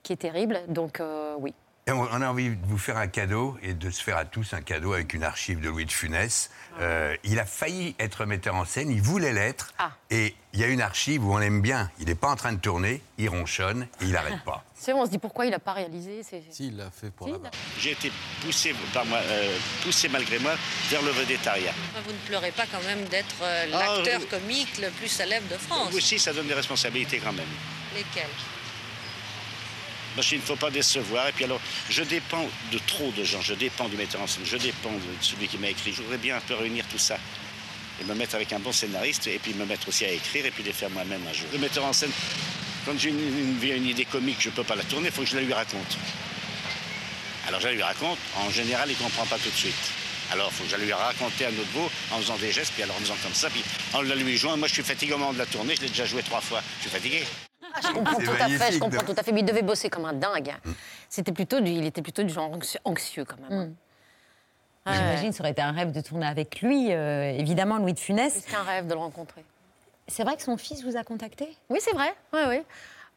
qui est terrible. Donc, euh, oui. Et on on a envie de vous faire un cadeau et de se faire à tous un cadeau avec une archive de Louis de Funès. Euh, il a failli être metteur en scène, il voulait l'être. Ah. Et il y a une archive où on l'aime bien. Il n'est pas en train de tourner, il ronchonne et il n'arrête pas. C'est bon, on se dit pourquoi il n'a pas réalisé. Si, il l'a fait pour Si, là-bas. J'ai été poussé, par moi, euh, poussé malgré moi vers le vedettariat. Vous ne pleurez pas quand même d'être euh, Ah, l'acteur oui. comique le plus célèbre de France. Aussi, ça donne des responsabilités quand même. Lesquelles? Parce qu'il ne faut pas décevoir. Et puis alors, je dépends de trop de gens. Je dépends du metteur en scène. Je dépends de celui qui m'a écrit. Je voudrais bien un peu réunir tout ça. Et me mettre avec un bon scénariste. Et puis me mettre aussi à écrire. Et puis les faire moi-même un jour. Le metteur en scène, quand j'ai une, idée comique, je ne peux pas la tourner. Il faut que je la lui raconte. Alors je la lui raconte. En général, il ne comprend pas tout de suite. Alors, il faut que je la lui raconte à notre beau en faisant des gestes, puis alors en faisant comme ça, puis en la lui jouant. Moi, je suis fatigué au moment de la tournée, je l'ai déjà joué trois fois. Je suis fatigué. Ah, je comprends C'est tout à fait, je comprends tout à fait. Mais il devait bosser comme un dingue. C'était plutôt du, il était plutôt du genre anxi- anxieux quand même. Ah ouais. J'imagine, ça aurait été un rêve de tourner avec lui, euh, évidemment, Louis de Funès. C'était un rêve de le rencontrer. C'est vrai que son fils vous a contacté? Oui, c'est vrai. Oui, oui.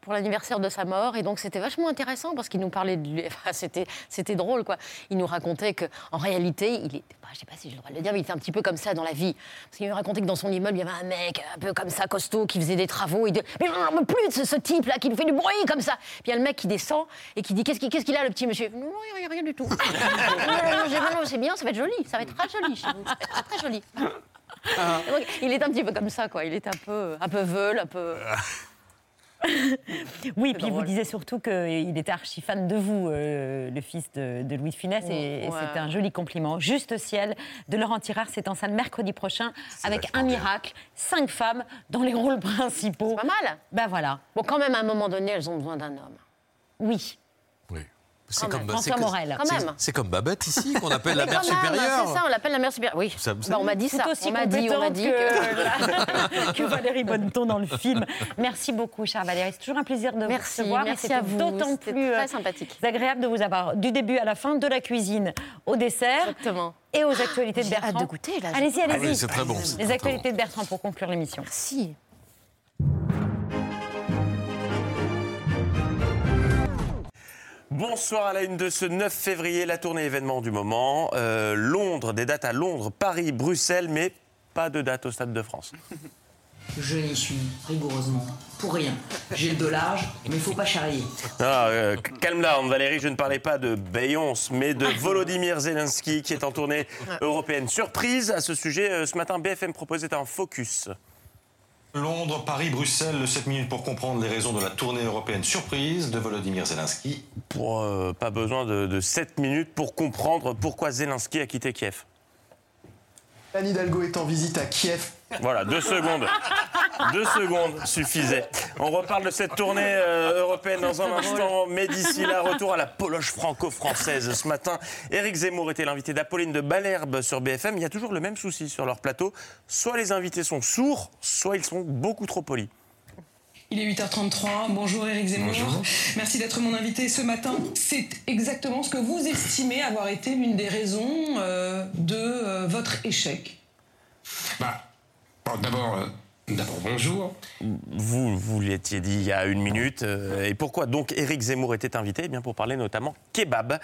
Pour l'anniversaire de sa mort. Et donc, c'était vachement intéressant parce qu'il nous parlait de lui. Enfin, c'était, c'était drôle, quoi. Il nous racontait qu'en réalité, il était. bah, je sais pas si j'ai le droit de le dire, mais il était un petit peu comme ça dans la vie. Parce qu'il nous racontait que dans son immeuble, il y avait un mec un peu comme ça, costaud, qui faisait des travaux. Il dit Mais j'en peux plus de ce, ce type-là qui nous fait du bruit comme ça. Puis il y a le mec qui descend et qui dit Qu'est-ce qu'il, qu'est-ce qu'il a, le petit monsieur? Non, il n'y a rien du tout. c'est bien, ça va être joli. Ça va être très joli chez vous. Ça va être très, très joli. Et donc, il est un petit peu comme ça, quoi. Il est un peu, un peu veule, un peu. Oui, puis vous disait surtout qu'il était archi fan de vous, euh, le fils de, de Louis de Funès, et, et Ouais. c'était un joli compliment. Juste ciel de Laurent Tirard, c'est en salle mercredi prochain, avec un miracle, cinq femmes dans les rôles principaux. Pas mal. Ben voilà. Bon, quand même, à un moment donné, elles ont besoin d'un homme. Oui. C'est comme, c'est comme Babette ici, qu'on appelle la mère supérieure. C'est ça, on l'appelle la mère supérieure. Oui, Ça- Bah, on m'a dit Tout ça. aussi On m'a dit, on m'a dit que, que... que Valérie Bonneton dans le film. Merci beaucoup, chère Valérie. C'est toujours un plaisir de Merci, vous recevoir. merci à vous. D'autant plus très euh, sympathique. agréable de vous avoir du début à la fin, de la cuisine au dessert. Exactement. Et aux actualités de J'ai hâte Bertrand. de goûter, là. Allez-y, allez-y. c'est très bon, Les très, actualités de Bertrand pour conclure l'émission. Merci. Bonsoir à la une de ce 9 février, la tournée événement du moment. Euh, Londres, des dates à Londres, Paris, Bruxelles, mais pas de date au Stade de France. Je n'y suis rigoureusement pour rien. J'ai le dos large, mais il faut pas charrier. Ah, euh, calme down, Valérie, je ne parlais pas de Beyoncé, mais de Volodymyr Zelensky qui est en tournée européenne. Surprise à ce sujet, euh, ce matin, BFM proposait un focus. Londres, Paris, Bruxelles, le 7 minutes pour comprendre les raisons de la tournée européenne surprise de Volodymyr Zelensky. Euh, pas besoin de, de 7 minutes pour comprendre pourquoi Zelensky a quitté Kiev. Anne Hidalgo est en visite à Kiev. Voilà, deux secondes. Deux secondes suffisaient. On reparle de cette tournée euh, européenne dans un instant, mais d'ici là, retour à la poloche franco-française. Ce matin, Éric Zemmour était l'invité d'Apolline de Balherbe sur BFM. Il y a toujours le même souci sur leur plateau. Soit les invités sont sourds, soit ils sont beaucoup trop polis. Il est 8h33. Bonjour Éric Zemmour. Bonjour. Merci d'être mon invité ce matin. C'est exactement ce que vous estimez avoir été l'une des raisons euh, de euh, votre échec. Bah, bon, d'abord, euh, d'abord bonjour. Vous, vous l'étiez dit il y a une minute. euh, et pourquoi donc Éric Zemmour était invité? Eh bien pour parler notamment kebab.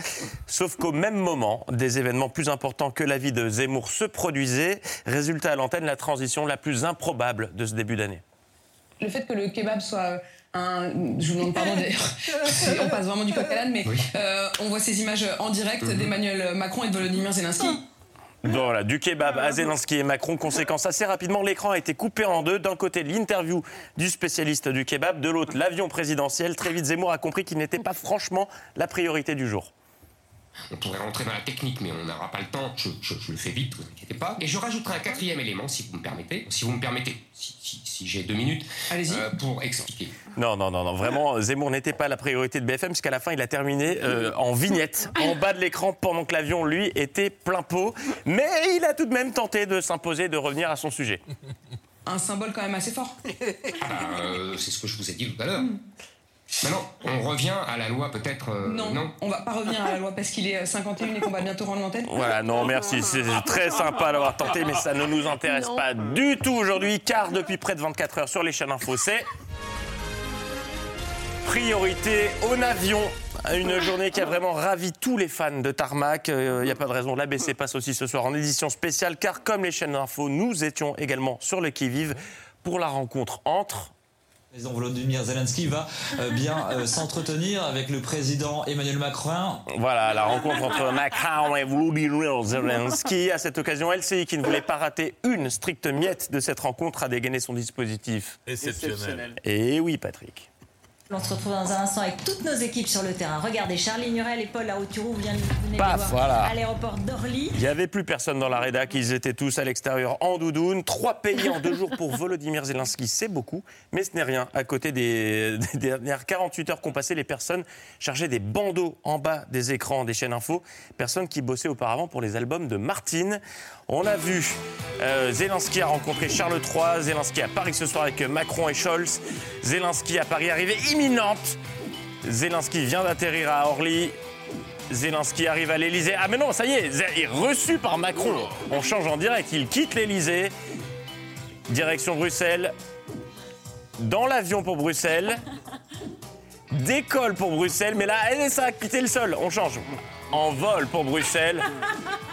Sauf qu'au même moment, des événements plus importants que la vie de Zemmour se produisaient. Résultat à l'antenne, la transition la plus improbable de ce début d'année. Le fait que le kebab soit un. Je vous demande pardon d'ailleurs. On passe vraiment du coq à l'âne, mais euh, on voit ces images en direct Mhm. d'Emmanuel Macron et de Volodymyr Zelensky. Voilà, du kebab à Zelensky et Macron. Conséquence assez rapidement, l'écran a été coupé en deux. D'un côté, l'interview du spécialiste du kebab, de l'autre, l'avion présidentiel. Très vite, Zemmour a compris qu'il n'était pas franchement la priorité du jour. On pourrait rentrer dans la technique, mais on n'aura pas le temps. Je, je- je le fais vite, vous inquiétez pas. Et je rajouterai un quatrième élément, si vous me permettez. Si vous me permettez, si, si- si j'ai deux minutes, euh, pour expliquer. Non, non, non, non. Vraiment, Zemmour n'était pas la priorité de BFM, puisqu'à la fin, il a terminé euh, en vignette, en bas de l'écran, pendant que l'avion, lui, était plein pot. Mais il a tout de même tenté de s'imposer, de revenir à son sujet. Un symbole quand même assez fort. Ah bah, euh, c'est ce que je vous ai dit tout à l'heure. Maintenant, on revient à la loi peut-être. euh, Non, on va pas revenir à la loi parce qu'il est 51 et qu'on va bientôt rendre l'antenne. Voilà, non, merci. C'est très sympa d'avoir tenté, mais ça ne nous intéresse pas du tout aujourd'hui, car depuis près de 24 heures sur les chaînes info, c'est priorité au avion. Une journée qui a vraiment ravi tous les fans de Tarmac. Il n'y a pas de raison. L'ABC passe aussi ce soir en édition spéciale, car comme les chaînes d'info, nous étions également sur le qui-vive pour la rencontre entre président Volodymyr Zelensky va euh, bien euh, s'entretenir avec le président Emmanuel Macron. Voilà, la rencontre entre Macron et Volodymyr Zelensky. À cette occasion, LCI, qui ne voulait pas rater une stricte miette de cette rencontre, a dégainé son dispositif. Exceptionnel. Et oui, Patrick. On se retrouve dans un instant avec toutes nos équipes sur le terrain. Regardez, Charlie Nurel et Paul Larouturou viennent Paf, voir voilà. à l'aéroport d'Orly. Il n'y avait plus personne dans la rédac, ils étaient tous à l'extérieur en doudoune. Trois pays en deux jours pour Volodymyr Zelensky, c'est beaucoup, mais ce n'est rien. À côté des, des dernières 48 heures qu'ont passé les personnes chargées des bandeaux en bas des écrans des chaînes info, personnes qui bossaient auparavant pour les albums de Martine. On a vu euh, Zelensky a rencontré Charles III, Zelensky à Paris ce soir avec Macron et Scholz, Zelensky à Paris, arrivée imminente. Zelensky vient d'atterrir à Orly. Zelensky arrive à l'Elysée. Ah mais non, ça y est, il est reçu par Macron. On change en direct, il quitte l'Elysée. Direction Bruxelles. Dans l'avion pour Bruxelles. Décolle pour Bruxelles, mais là, ça a quitté le sol. On change. En vol pour Bruxelles.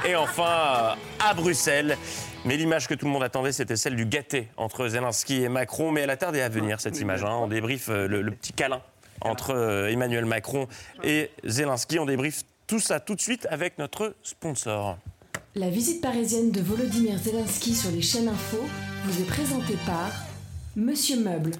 Et enfin, à Bruxelles. Mais l'image que tout le monde attendait, c'était celle du gâté entre Zelensky et Macron. Mais elle a tardé à venir, cette image. hein. On débriefe euh, le, le petit câlin entre euh, Emmanuel Macron et Zelensky. On débriefe tout ça tout de suite avec notre sponsor. La visite parisienne de Volodymyr Zelensky sur les chaînes info vous est présentée par Monsieur Meuble.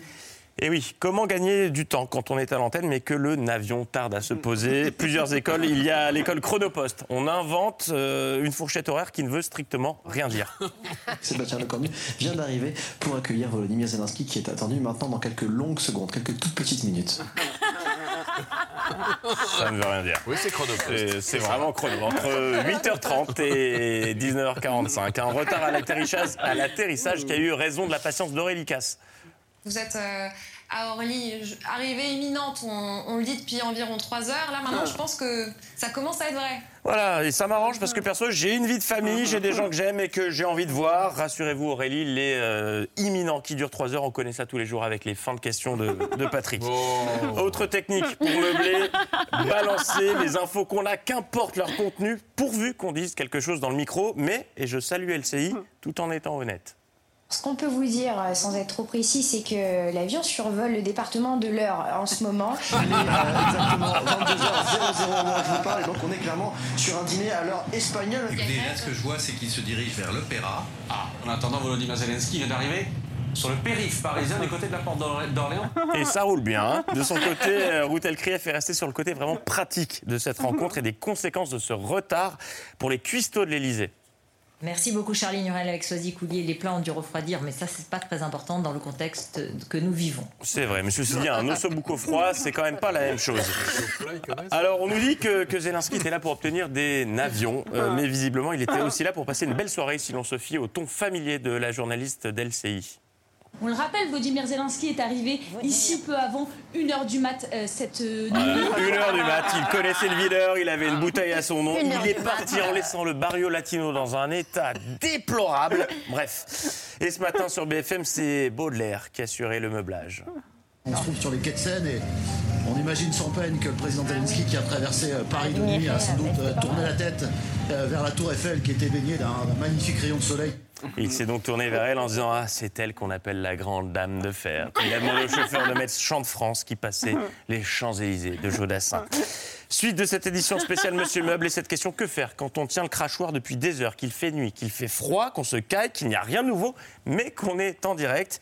Et oui, comment gagner du temps quand on est à l'antenne mais que le navion tarde à se poser Plusieurs écoles. Il y a l'école Chronopost. On invente euh, une fourchette horaire qui ne veut strictement rien dire. Sébastien Lecornu vient d'arriver pour accueillir Volodymyr Zelensky qui est attendu maintenant dans quelques longues secondes, quelques toutes petites minutes. Ça ne veut rien dire. Oui, c'est Chronopost. C'est vraiment chrono. Entre 8h30 et 19h45. Un retard à l'atterrissage, à l'atterrissage qui a eu raison de la patience d'Aurélie Casse. Vous êtes euh, à Orly, arrivée imminente, on, on le dit depuis environ trois heures. Là maintenant, je pense que ça commence à être vrai. Voilà, et ça m'arrange parce que perso, j'ai une vie de famille, j'ai des gens que j'aime et que j'ai envie de voir. Rassurez-vous, Aurélie, les euh, imminents qui durent 3 heures, on connaît ça tous les jours avec les fins de questions de, de Patrick. Autre technique pour meubler, balancer les infos qu'on a, qu'importe leur contenu, pourvu qu'on dise quelque chose dans le micro, mais, et je salue LCI, tout en étant honnête. Ce qu'on peut vous dire, euh, sans être trop précis, c'est que l'avion survole le département de l'Eure en ce moment. Exactement, 22h00 au moment où je vous parle, et donc on est clairement sur un dîner à l'heure espagnole. Écoutez, là, ce que je vois, c'est qu'il se dirige vers l'opéra. Ah, en attendant, Volodymyr Zelensky vient d'arriver sur le périph' parisien du côté de la porte d'Or- d'Orléans. Et ça roule bien. hein. De son côté, euh, Ruth Elkrief est restée sur le côté vraiment pratique de cette rencontre et des conséquences de ce retard pour les cuistots de l'Elysée. Merci beaucoup Charlie Nurel avec Soisy Coulier. Les plats ont dû refroidir, mais ça c'est pas très important dans le contexte que nous vivons. C'est vrai, ceci dit, un ossobuco froid, c'est quand même pas la même chose. Alors, on nous dit que, que Zelensky était là pour obtenir des navions, euh, mais visiblement, il était aussi là pour passer une belle soirée, si l'on se fie au ton familier de la journaliste d'LCI. On le rappelle, Vladimir Zelensky est arrivé ici peu avant 1h du mat euh, cette euh, nuit. Une heure du mat, il connaissait le videur, il avait une bouteille à son nom, il est parti mat. en laissant le barrio latino dans un état déplorable. Bref. Et ce matin sur BFM, c'est Baudelaire qui assurait le meublage. On se trouve sur les quais de Seine et on imagine sans peine que le président Zelensky qui a traversé euh, Paris de nuit a sans doute euh, tourné la tête euh, vers la tour Eiffel qui était baignée d'un magnifique rayon de soleil. Il s'est donc tourné vers elle en disant Ah, c'est elle qu'on appelle la grande dame de fer. Il a demandé au chauffeur de mettre Chant de France qui passait les Champs-Élysées de Jodassin. Suite de cette édition spéciale Monsieur Meuble et cette question que faire quand on tient le crachoir depuis des heures, qu'il fait nuit, qu'il fait froid, qu'on se caille, qu'il n'y a rien de nouveau, mais qu'on est en direct?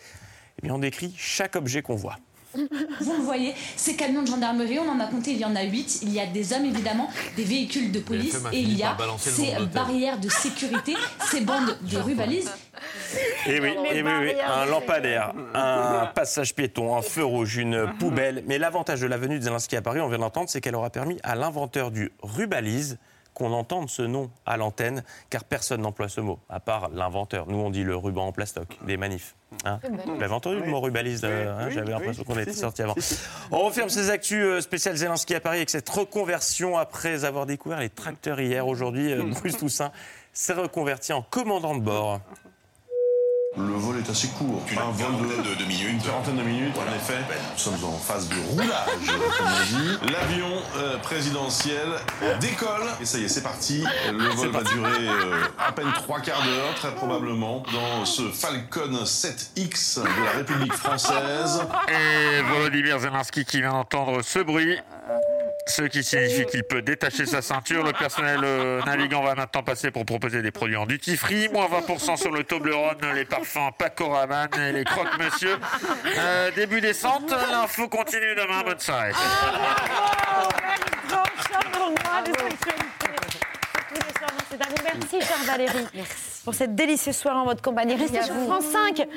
Eh bien, on décrit chaque objet qu'on voit. Vous le voyez, ces camions de gendarmerie, on en a compté, il y en a 8. Il y a des hommes évidemment, des véhicules de police et il y a ces barrières de sécurité, ces bandes de rubalises. Et oui, eh oui, oui, un lampadaire, un passage piéton, un feu rouge, une poubelle. Mais l'avantage de la venue de Zelensky à Paris, on vient d'entendre, c'est qu'elle aura permis à l'inventeur du rubalise qu'on entende ce nom à l'antenne, car personne n'emploie ce mot, à part l'inventeur. Nous, on dit le ruban en plastoc, des manifs. Hein Vous l'avez entendu, le mot rubalise euh, hein, J'avais l'impression qu'on était sorti avant. On referme ces actus euh, spéciales Zelensky à Paris avec cette reconversion après avoir découvert les tracteurs hier. Aujourd'hui, euh, Bruce Toussaint s'est reconverti en commandant de bord. Le vol est assez court. un vol de, de minutes. Une quarantaine de minutes, en effet. Nous sommes en phase de roulage, comme on dit. L'avion euh, présidentiel décolle. Et ça y est, c'est parti. Le vol va durer euh, à peine trois quarts d'heure, très probablement, dans ce Falcon 7X de la République française. Et Volodymyr Zelensky qui vient d'entendre ce bruit. Ce qui signifie qu'il peut détacher sa ceinture. Le personnel euh, navigant va maintenant passer pour proposer des produits en duty free. Moins 20% sur le Toblerone, les parfums Paco Rabanne et les croque-monsieur. Euh, début descente, l'info continue demain. Bonne soirée. Vous. Merci, chère Valérie, pour cette délicieuse soirée en votre compagnie. Restez sur France 5.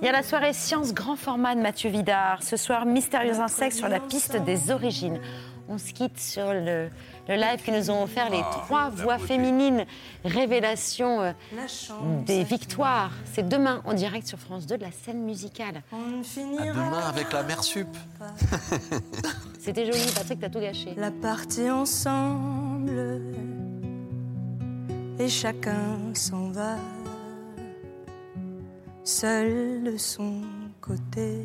Il y a la soirée Science Grand Format de Mathieu Vidard. Ce soir, Mystérieux Insectes sur la piste des origines. On se quitte sur le, le live que nous ont offert les trois voix féminines. Révélation euh, des victoires. C'est demain en direct sur France 2 de la scène musicale. À demain avec la mère sup. C'était joli, Patrick, t'as tout gâché. La partie ensemble et chacun s'en va seul de son côté.